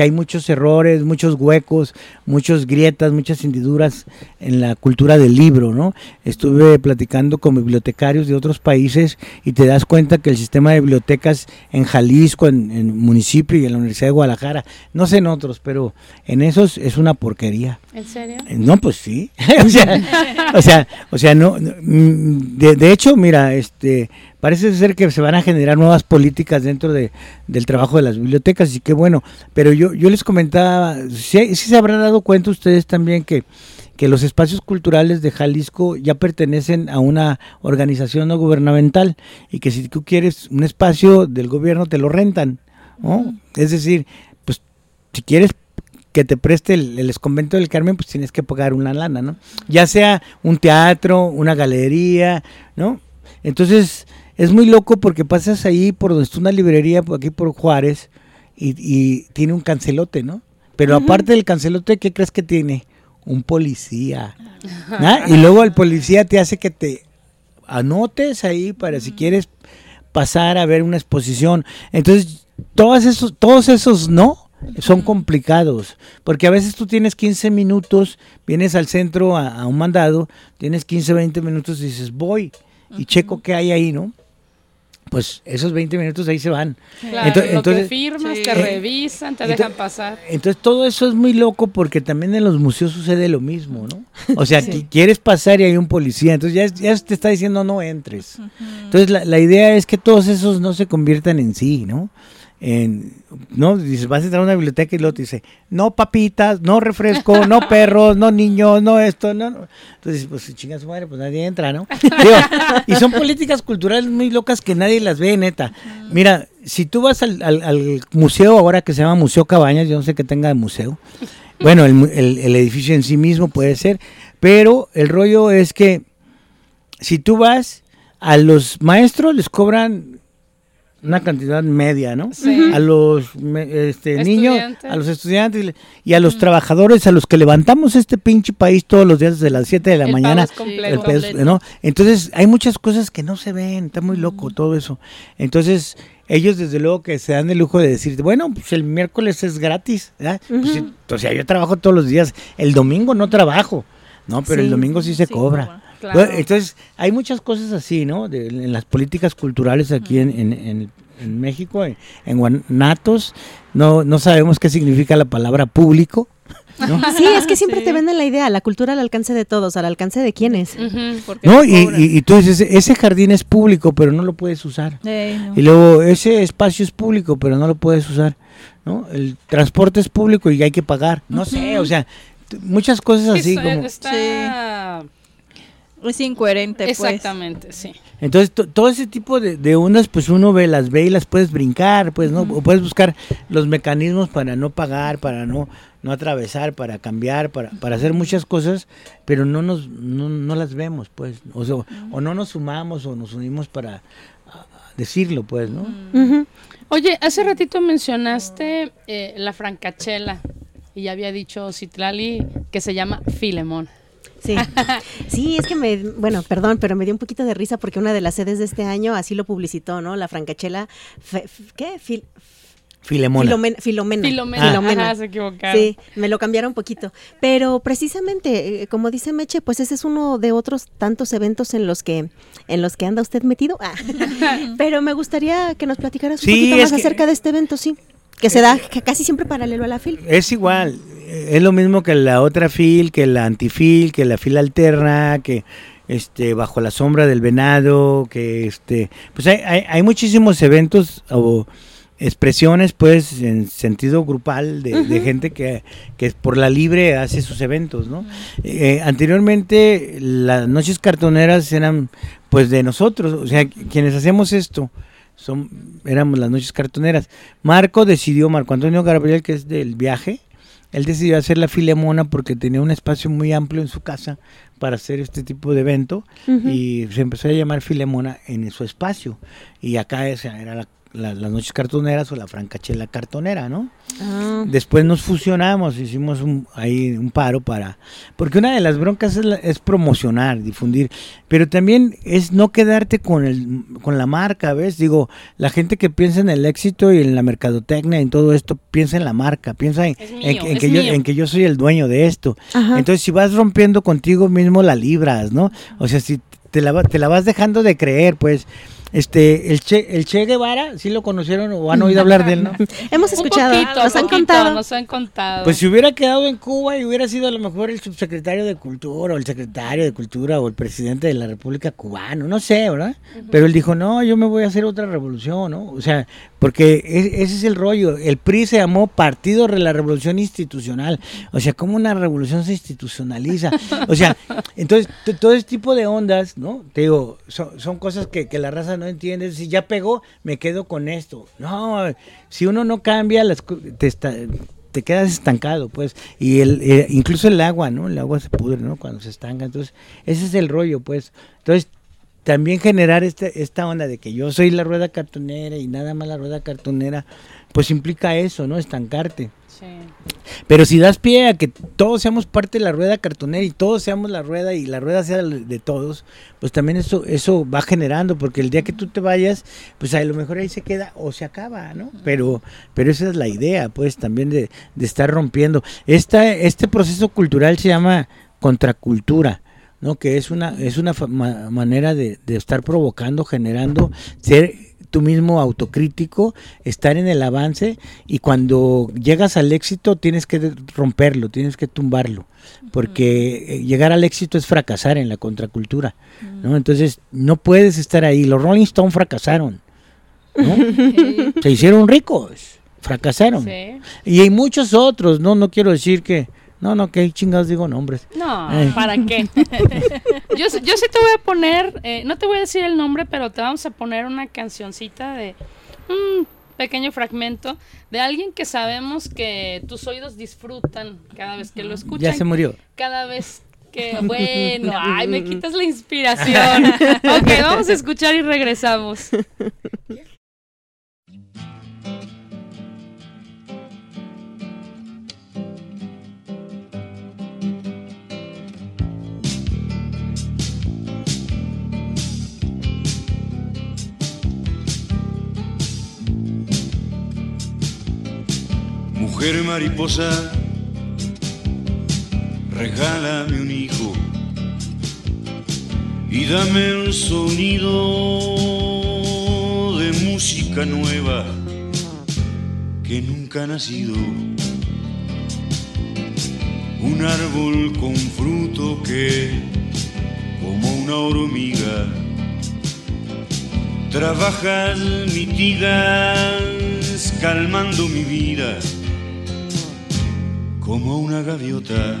que hay muchos errores, muchos huecos, muchas grietas, muchas hendiduras en la cultura del libro, ¿no? Estuve platicando con bibliotecarios de otros países y te das cuenta que el sistema de bibliotecas en Jalisco, en, en municipio y en la Universidad de Guadalajara, no sé en otros, pero en esos es una porquería. ¿En serio? Eh, No, pues sí. o sea, o sea, o sea, no, no, mm, de, de hecho, mira, este, parece ser que se van a generar nuevas políticas dentro de, del trabajo de las bibliotecas y qué bueno. Pero yo, yo les comentaba, sí, sí se habrán dado cuenta ustedes también que, que los espacios culturales de Jalisco ya pertenecen a una organización no gubernamental y que si tú quieres un espacio del gobierno te lo rentan, ¿no? Es decir, pues si quieres que te preste el, el convento del Carmen, pues tienes que pagar una lana, ¿no? Ya sea un teatro, una galería, ¿no? Entonces, es muy loco porque pasas ahí por donde está una librería, por aquí por Juárez, y, y tiene un cancelote, ¿no? Pero aparte del cancelote, ¿qué crees que tiene? Un policía. ¿ah? Y luego el policía te hace que te anotes ahí para si quieres pasar a ver una exposición. Entonces, todos esos, todos esos no son complicados, porque a veces tú tienes 15 minutos, vienes al centro a, a un mandado, tienes 15, 20 minutos y dices, voy y checo qué hay ahí, ¿no? Pues esos 20 minutos ahí se van. Claro, Ento- lo que entonces- firmas, Sí. te revisan, te dejan pasar. Entonces todo eso es muy loco porque también en los museos sucede lo mismo, ¿no? O sea, qui- quieres pasar y hay un policía, entonces ya, ya te está diciendo no entres. Entonces la, la idea es que todos esos no se conviertan en sí, ¿no? En, no, dices, vas a entrar a una biblioteca y luego te dice, no papitas, no refresco, no perros, no niños, no esto, no. no. Entonces, pues chinga su madre, pues nadie entra, ¿no? Digo, y son políticas culturales muy locas que nadie las ve, neta. Mira, si tú vas al, al- al museo ahora que se llama Museo Cabañas, yo no sé qué tenga de museo. Bueno, el- el edificio en sí mismo puede ser, pero el rollo es que si tú vas, a los maestros les cobran una cantidad media, ¿no? Sí. A los este, niños, a los estudiantes y a los trabajadores, a los que levantamos este pinche país todos los días desde las 7 de la El mañana. completo. el peso, ¿no? Entonces, hay muchas cosas que no se ven, está muy loco todo eso. Entonces, ellos desde luego que se dan el lujo de decir, bueno, pues el miércoles es gratis, ¿verdad? Pues o sea, yo trabajo todos los días, el domingo no trabajo, ¿no? Pero el domingo sí se Sí, cobra. cobra. Claro. Bueno, entonces, hay muchas cosas así, ¿no? De- en las políticas culturales aquí en, en- en- en México, en, en Guanatos, no, no sabemos qué significa la palabra público. ¿no? Sí, es que siempre Sí. te venden la idea, la cultura al alcance de todos, al alcance de quienes. Porque ¿No? Y, y, y tú dices, ese jardín es público, pero no lo puedes usar. No. Y luego, ese espacio es público, pero no lo puedes usar. ¿no? El transporte es público y hay que pagar. No sé, o sea, muchas cosas así como... está- Es incoherente, pues. Exactamente, sí. Entonces, to- todo ese tipo de, de ondas, pues uno ve, las ve y las puedes brincar, pues, ¿no? O puedes buscar los mecanismos para no pagar, para no, no atravesar, para cambiar, para, para hacer muchas cosas, pero no nos, no, no las vemos, pues. O, sea, o no nos sumamos o nos unimos para decirlo, pues, ¿no? Ujú. Oye, hace ratito mencionaste eh, la francachela y ya había dicho Citlali que se llama Filemón. Sí. sí, es que me, bueno, perdón, pero me dio un poquito de risa porque una de las sedes de este año así lo publicitó, ¿no? La francachela, fe- f- ¿qué? Fil- Filemona. Filomen- Filomena. Filomena. Filomena. Ajá, se equivocaron. Sí, me lo cambiaron un poquito. Pero precisamente, eh, como dice Meche, pues ese es uno de otros tantos eventos en los que, en los que anda usted metido. Ah. Pero me gustaría que nos platicaras un Sí, poquito más que- acerca de este evento, sí. Que se da ca- casi siempre paralelo a la FIL. Es igual, eh, es lo mismo que la otra fil, que la antifil, que la fil alterna, que este bajo la sombra del venado, que este, pues hay, hay, hay muchísimos eventos o expresiones pues en sentido grupal de, de gente que, que por la libre hace sus eventos, ¿no? Eh, anteriormente las noches cartoneras eran pues de nosotros, o sea, quienes hacemos esto son éramos las noches cartoneras. Marco decidió, Marco Antonio Gabriel, que es del viaje, él decidió hacer la Filemona porque tenía un espacio muy amplio en su casa para hacer este tipo de evento y se empezó a llamar Filemona en su espacio. Y acá esa era la- la- las noches cartoneras o la francachela cartonera, ¿no? Ah, Después nos fusionamos, hicimos un, ahí un paro para... Porque una de las broncas es, la- es promocionar, difundir, pero también es no quedarte con, el, con la marca, ¿ves? Digo, la gente que piensa en el éxito y en la mercadotecnia y en todo esto, piensa en la marca, piensa en, que- en es que yo, en que yo soy el dueño de esto. Ajá. Entonces, si vas rompiendo contigo mismo, la libras, ¿no? O sea, si te la, te la vas dejando de creer, pues... Este, el che, el Che Guevara, ¿sí lo conocieron o han oído hablar de él, no? Hemos escuchado, poquito, nos han poquito, contado. Nos han contado. Pues si hubiera quedado en Cuba y hubiera sido a lo mejor el subsecretario de Cultura o el secretario de Cultura o el presidente de la República Cubana, no sé, ¿verdad? Pero él dijo, no, yo me voy a hacer otra revolución, ¿no? O sea, porque ese es el rollo. El PRI se llamó Partido de la Revolución Institucional. O sea, ¿cómo una revolución se institucionaliza? O sea, entonces todo ese tipo de ondas, ¿no? Te digo, son, cosas que, que la raza no entiende. Si ya pegó, me quedo con esto. No, si uno no cambia, las, te, te quedas estancado, pues. Y el, eh, incluso el agua, ¿no? El agua se pudre, ¿no? Cuando se estanca. Entonces, ese es el rollo, pues. Entonces, también generar este, esta onda de que yo soy la rueda cartonera y nada más la rueda cartonera, pues implica eso, ¿no? Estancarte. Sí. Pero si das pie a que todos seamos parte de la rueda cartonera y todos seamos la rueda y la rueda sea de todos, pues también eso eso va generando, porque el día que tú te vayas, pues a lo mejor ahí se queda o se acaba, ¿no? Pero pero esa es la idea, pues también de, de estar rompiendo. Esta, este proceso cultural se llama contracultura. ¿No? que es una es una ma- manera de, de estar provocando, generando, ser tú mismo autocrítico, estar en el avance y cuando llegas al éxito tienes que romperlo, tienes que tumbarlo, porque eh, llegar al éxito es fracasar en la contracultura, ¿no? Entonces no puedes estar ahí. Los Rolling Stones fracasaron, ¿no? Se hicieron ricos, fracasaron. Sí. Y hay muchos otros, no no quiero decir que no, no, que chingados digo nombres. No, Eh. ¿para qué? yo, yo sí te voy a poner, eh, no te voy a decir el nombre, pero te vamos a poner una cancioncita de un pequeño fragmento de alguien que sabemos que tus oídos disfrutan cada vez que lo escuchan. Ya se murió. Cada vez que, bueno, ay, me quitas la inspiración. ok, vamos a escuchar y regresamos. Mujer mariposa, regálame un hijo y dame un sonido de música nueva que nunca ha nacido. Un árbol con fruto que, como una hormiga, trabajas, mitigas, calmando mi vida como una gaviota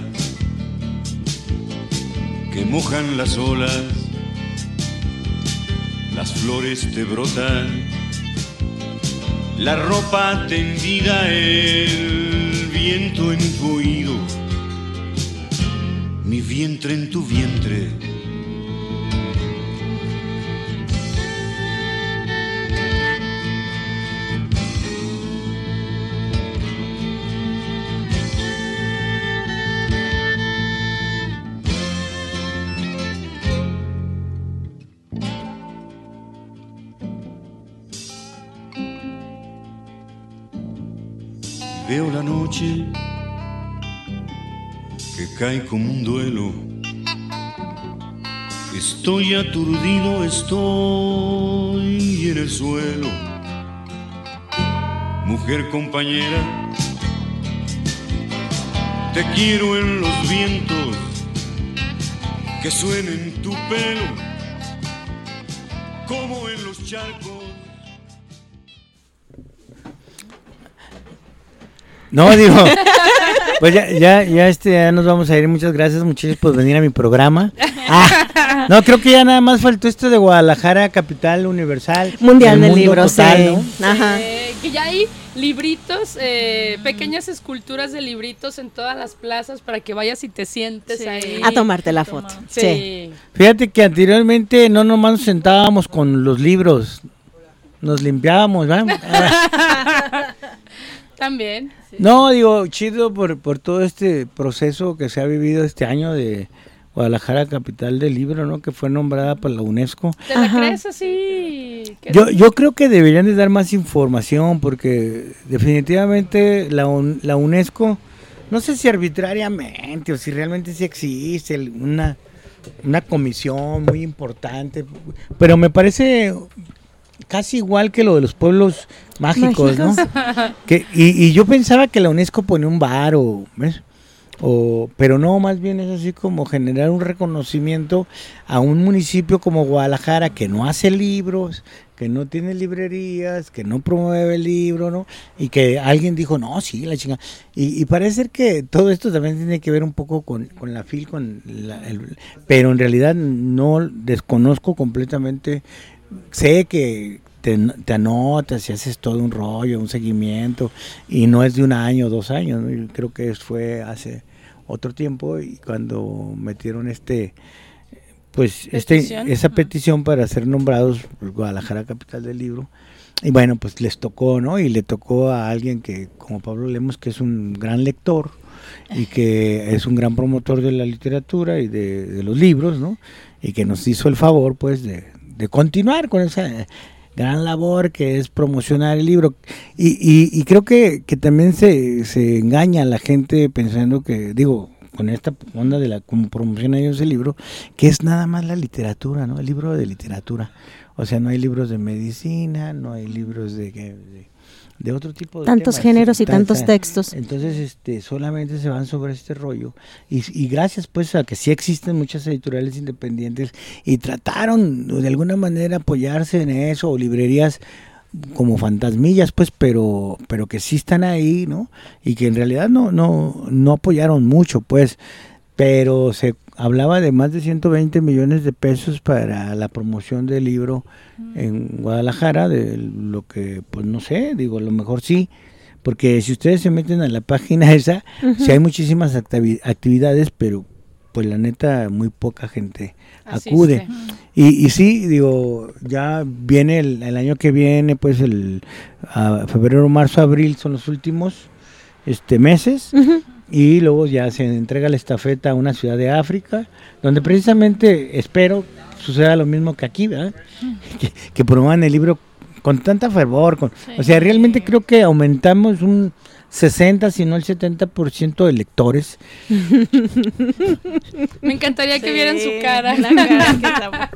que mojan las olas, las flores te brotan, la ropa tendida, el viento en tu oído, mi vientre en tu vientre. Cae como un duelo. Estoy aturdido, estoy en el suelo. Mujer compañera, te quiero en los vientos que suenen tu pelo, como en los charcos. No, digo, pues ya, ya, ya, este, ya nos vamos a ir. Muchas gracias, muchachos, por venir a mi programa. Ah, no, creo que ya nada más faltó esto de Guadalajara, capital universal. Mundial del libro, total, sí. ¿no? Ajá. Eh, que ya hay libritos, eh, pequeñas esculturas de libritos en todas las plazas para que vayas y te sientes Sí. ahí. A tomarte la foto. Sí. Sí. Fíjate que anteriormente no nomás nos sentábamos con los libros, nos limpiábamos, ¿verdad? También. No, digo, chido por, por todo este proceso que se ha vivido este año de Guadalajara, capital del libro, ¿no? Que fue nombrada por la UNESCO. ¿Te la crees así? Que Yo, yo creo que deberían de dar más información porque definitivamente la, Un- la UNESCO, no sé si arbitrariamente o si realmente sí existe una, una comisión muy importante, pero me parece casi igual que lo de los pueblos mágicos, ¿no? Que, y, y yo pensaba que la UNESCO ponía un bar o, ¿ves? O, pero no, más bien es así como generar un reconocimiento a un municipio como Guadalajara que no hace libros, que no tiene librerías, que no promueve el libro, ¿no? Y que alguien dijo, no, sí, la chinga. Y, y parece ser que todo esto también tiene que ver un poco con, con la FIL, con la- el- pero en realidad no desconozco completamente. Sé que te, te anotas y haces todo un rollo, un seguimiento, y no es de un año, dos años, ¿no? Yo creo que fue hace otro tiempo y cuando metieron este pues este, Petición, esa ajá. petición para ser nombrados por Guadalajara capital del libro. Y bueno, pues les tocó, ¿no? Y le tocó a alguien que, como Pablo Lemos, que es un gran lector y que es un gran promotor de la literatura y de, de los libros, ¿no? Y que nos hizo el favor, pues, de, de continuar con esa gran labor que es promocionar el libro. Y, y, creo que, que también se, se engaña a la gente pensando que, digo, con esta onda de la como promociona ellos el libro, que es nada más la literatura, ¿no? El libro de literatura. O sea, no hay libros de medicina, no hay libros de, de, de otro tipo de Tantos temas. géneros y Tan- tantos tan- textos. Entonces, este, solamente se van sobre este rollo. Y, y gracias, pues, a que sí existen muchas editoriales independientes y trataron de alguna manera apoyarse en eso, o librerías como fantasmillas, pues, pero, pero que sí están ahí, ¿no? Y que en realidad no, no, no apoyaron mucho, pues, pero se hablaba de más de 120 millones de pesos para la promoción del libro en Guadalajara, de lo que, pues no sé, digo, a lo mejor sí, porque si ustedes se meten a la página esa, sí hay muchísimas activi- actividades, pero pues la neta muy poca gente acude. Y, y sí, digo, ya viene el, el año que viene, pues el febrero, marzo, abril son los últimos este meses y luego ya se entrega la estafeta a una ciudad de África, donde precisamente espero suceda lo mismo que aquí, ¿verdad? Que, que promuevan el libro con tanta fervor, con, o sea, realmente creo que aumentamos un 60, si no el 70% de lectores. Me encantaría que vieran su cara. La cara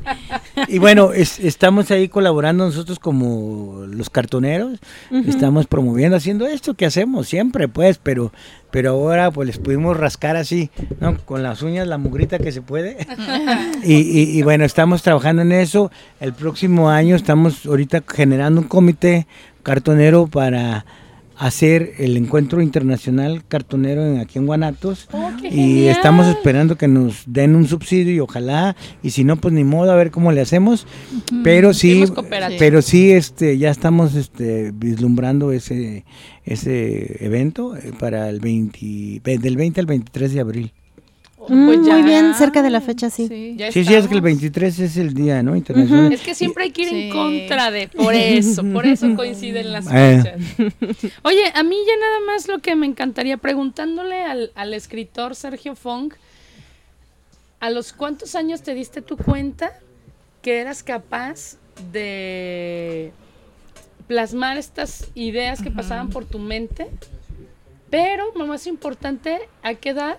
que Y bueno, es- estamos ahí colaborando nosotros como los cartoneros, estamos promoviendo, haciendo esto que hacemos siempre, pues, pero pero ahora pues les pudimos rascar así, ¿no? Con las uñas, la mugrita que se puede. y, y- y bueno, estamos trabajando en eso. El próximo año estamos ahorita generando un comité cartonero para hacer el encuentro internacional cartonero en, aquí en Guanatos. Oh, y genial. estamos esperando que nos den un subsidio y ojalá. Y si no pues ni modo a ver cómo le hacemos. Pero sí pero sí este ya estamos este vislumbrando ese ese evento eh, para el 20 ve- del 20 al 23 de abril Mm, Pues ya. Muy bien, cerca de la fecha, sí. Sí. Sí sí es que el estamos. 23 es el día no internacional Es que siempre hay que ir Sí. en contra de, por eso, por eso coinciden las Eh. fechas. Oye, a mí ya nada más lo que me encantaría preguntándole al, al escritor Sergio Fong, ¿a los cuántos años te diste tu cuenta que eras capaz de plasmar estas ideas que pasaban por tu mente? Pero, lo más importante, ¿a qué edad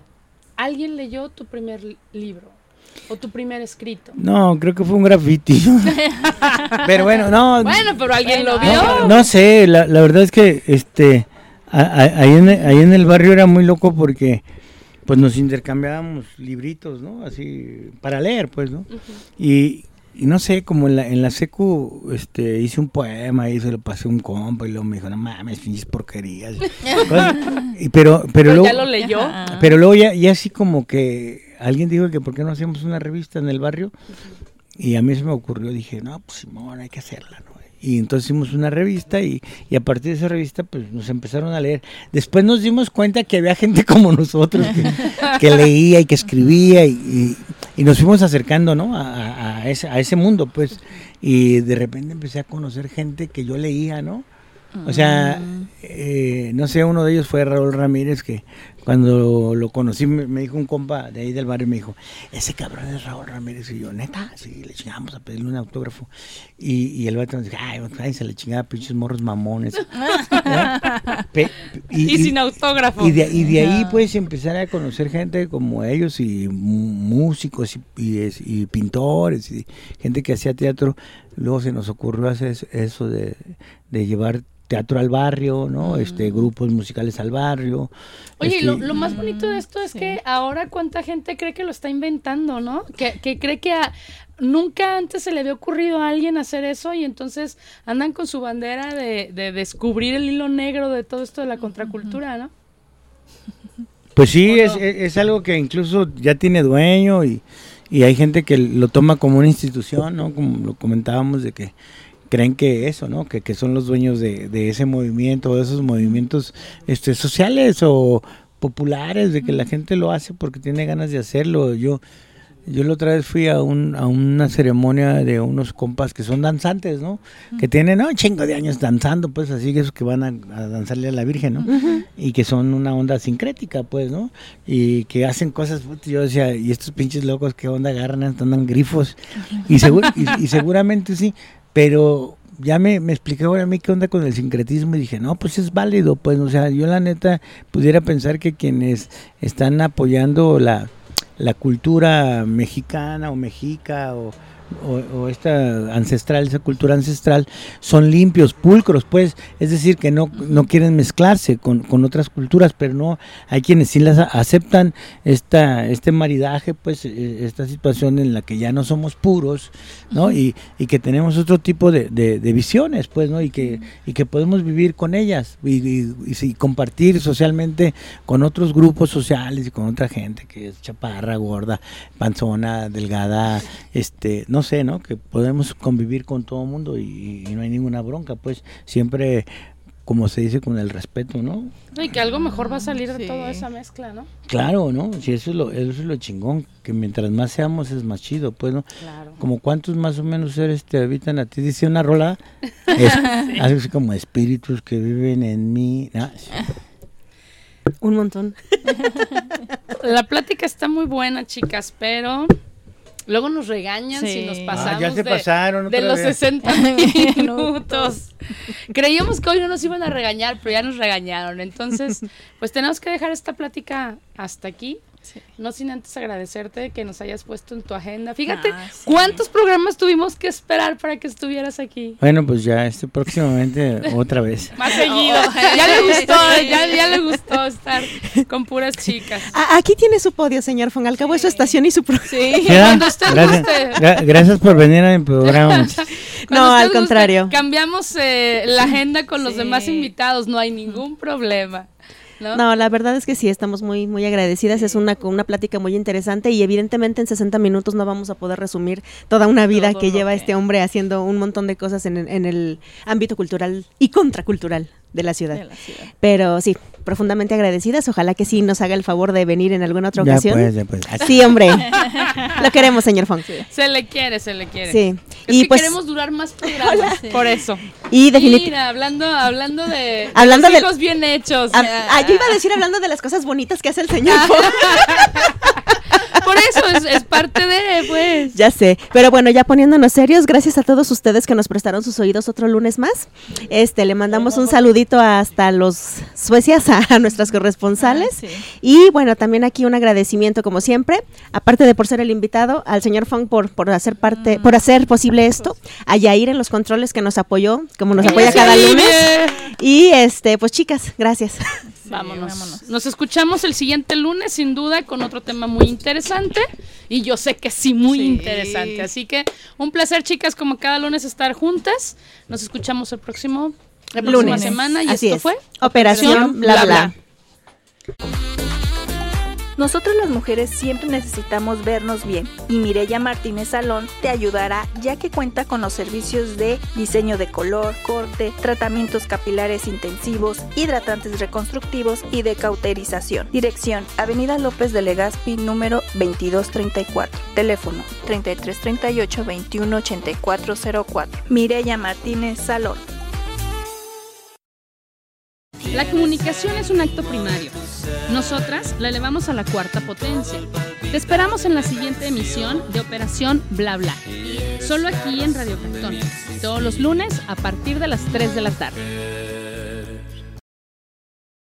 alguien leyó tu primer li- libro o tu primer escrito? no creo que fue un graffiti pero bueno no Bueno, pero alguien lo vio. no sé, la, la verdad es que este a- a- ahí, en, ahí en el barrio era muy loco porque pues nos intercambiábamos libritos, ¿no? Así para leer, pues, ¿no? y, y no sé, como en la, en la secu este hice un poema y se lo pasé a un compa y luego me dijo, no mames, pinches porquerías. Cosas- y pero pero Pero luego ya lo leyó. pero luego ya, ya así como que alguien dijo que por qué no hacíamos una revista en el barrio y a mí se me ocurrió, dije, no, pues Simón, hay que hacerla, ¿no? Y entonces hicimos una revista y, y a partir de esa revista pues nos empezaron a leer. Después nos dimos cuenta que había gente como nosotros que, que leía y que escribía y, y- y nos fuimos acercando, ¿no? A, a- ese, a ese mundo, pues. Y de repente empecé a conocer gente que yo leía, ¿no? O sea, eh, no sé, uno de ellos fue Raúl Ramírez, que cuando lo conocí me, dijo un compa de ahí del barrio, me dijo, ese cabrón es Raúl Ramírez. Y yo, neta, sí, le chingamos a pedirle un autógrafo. Y, y el vato nos dijo, ay, ay, se le chingaba pinches morros mamones. Pe- Y, sin autógrafo. y de, y de ahí pues empezar a conocer gente como ellos y músicos y, y es- y pintores y gente que hacía teatro. Luego se nos ocurrió hacer eso- eso de, de llevar teatro al barrio, ¿no? Este grupos musicales al barrio. Oye, y Este, lo, lo más bonito de esto es que ahora cuánta gente cree que lo está inventando, ¿no? Que, que cree que a- nunca antes se le había ocurrido a alguien hacer eso y entonces andan con su bandera de, de descubrir el hilo negro de todo esto de la contracultura, ¿no? Pues sí, ¿O es, no? es- es algo que incluso ya tiene dueño y, y hay gente que lo toma como una institución, ¿no? Como lo comentábamos de que creen que eso, ¿no? Que, que son los dueños de, de ese movimiento, de esos movimientos este, sociales o populares, de que la gente lo hace porque tiene ganas de hacerlo. Yo Yo la otra vez fui a, un, a una ceremonia de unos compas que son danzantes, ¿no? Que tienen un chingo de años danzando, pues así que esos que van a, a danzarle a la Virgen, ¿no? Y que son una onda sincrética, pues, ¿no? Y que hacen cosas, puta, yo decía, y estos pinches locos, ¿qué onda agarran? Andan grifos. Y, segur- y, y seguramente sí, pero ya me, me expliqué ahora a mí qué onda con el sincretismo y dije, no, pues es válido, pues, o sea, yo la neta pudiera pensar que quienes están apoyando la, la cultura mexicana o mexica o, o- o esta ancestral, esa cultura ancestral, son limpios, pulcros, pues, es decir, que no, no quieren mezclarse con, con otras culturas, pero no, hay quienes sí las aceptan. Esta, este maridaje, pues, eh, esta situación en la que ya no somos puros, ¿no? Y, y que tenemos otro tipo de, de- de visiones, pues, ¿no? Y que, y que podemos vivir con ellas y, y- compartir socialmente con otros grupos sociales y con otra gente que es chaparra, gorda, panzona, delgada, este, no sé, ¿no? Que podemos convivir con todo el mundo y, y no hay ninguna bronca, pues, siempre, como se dice, con el respeto, ¿no? No, Y que algo mejor va a salir de Sí. toda esa mezcla, ¿no? Claro, ¿no? Si eso es lo, eso es lo chingón, que mientras más seamos es más chido, pues, ¿no? Claro. Como cuántos más o menos seres te habitan a ti, dice una rola, es, algo así como espíritus que viven en mí. Ah, sí. Un montón. La plática está muy buena, chicas, pero luego nos regañan Sí. si nos Ah, pasamos ya se de, pasaron de los vez. 60 minutos. Creíamos que hoy no nos iban a regañar, pero ya nos regañaron. Entonces, pues tenemos que dejar esta plática hasta aquí. No sin antes agradecerte que nos hayas puesto en tu agenda. Fíjate Ah, sí. cuántos programas tuvimos que esperar para que estuvieras aquí. Bueno, pues ya, este próximamente otra vez. Más seguido. ya le gustó, ya, ya le gustó estar con puras chicas. A- aquí tiene su podio, señor Fong. Al cabo es su estación y su programa. Sí. Cuando usted gracias, guste. gra- gracias por venir a mi programa. No, al guste, contrario. cambiamos eh, la agenda con los demás invitados, no hay ningún problema. ¿No? No, la verdad es que sí, estamos muy, muy agradecidas. Es una, una plática muy interesante y evidentemente en 60 minutos no vamos a poder resumir toda una vida Todo que lleva que- este hombre haciendo un montón de cosas en, en el ámbito cultural y contracultural de la ciudad. De la ciudad. Pero sí, profundamente agradecidas. Ojalá que sí nos haga el favor de venir en alguna otra Ya ocasión. pues, ya pues. Sí, hombre. Lo queremos, señor Fong. Se le quiere, se le quiere. Sí. Es Y que pues, queremos durar más programas, por eso. y definitivamente. Mira, hablando, hablando de, de Hablando los de- hijos bien hechos. Ah, yo iba a decir hablando de las cosas bonitas que hace el señor Fong. Por eso es, es parte de, pues. Ya sé, pero bueno, ya poniéndonos serios, gracias a todos ustedes que nos prestaron sus oídos otro lunes más. Este, le mandamos un saludito hasta los Suecias, a nuestras corresponsales. Ah, sí. Y bueno, también aquí un agradecimiento como siempre, aparte de por ser el invitado, al señor Fong por, por hacer Mm. parte, por hacer posible esto, a Yair en los controles que nos apoyó, como nos apoya cada vive. lunes. Y este, pues chicas, gracias. Vámonos. vámonos. Nos escuchamos el siguiente lunes, sin duda, con otro tema muy interesante. Y yo sé que sí, muy Sí. interesante. Así que un placer, chicas, como cada lunes estar juntas. Nos escuchamos el próximo la próxima Lunes. semana. Y Así esto es. fue Operación Bla Bla. Nosotros las mujeres siempre necesitamos vernos bien y Mireya Martínez Salón te ayudará ya que cuenta con los servicios de diseño de color, corte, tratamientos capilares intensivos, hidratantes reconstructivos y de cauterización. Dirección: Avenida López de Legazpi número 2234. Teléfono 3338 218404. Mireya Martínez Salón. La comunicación es un acto primario. Nosotras la elevamos a la cuarta potencia. Te esperamos en la siguiente emisión de Operación Bla Bla. Solo aquí en Radio Cantón. Todos los lunes a partir de las 3 de la tarde.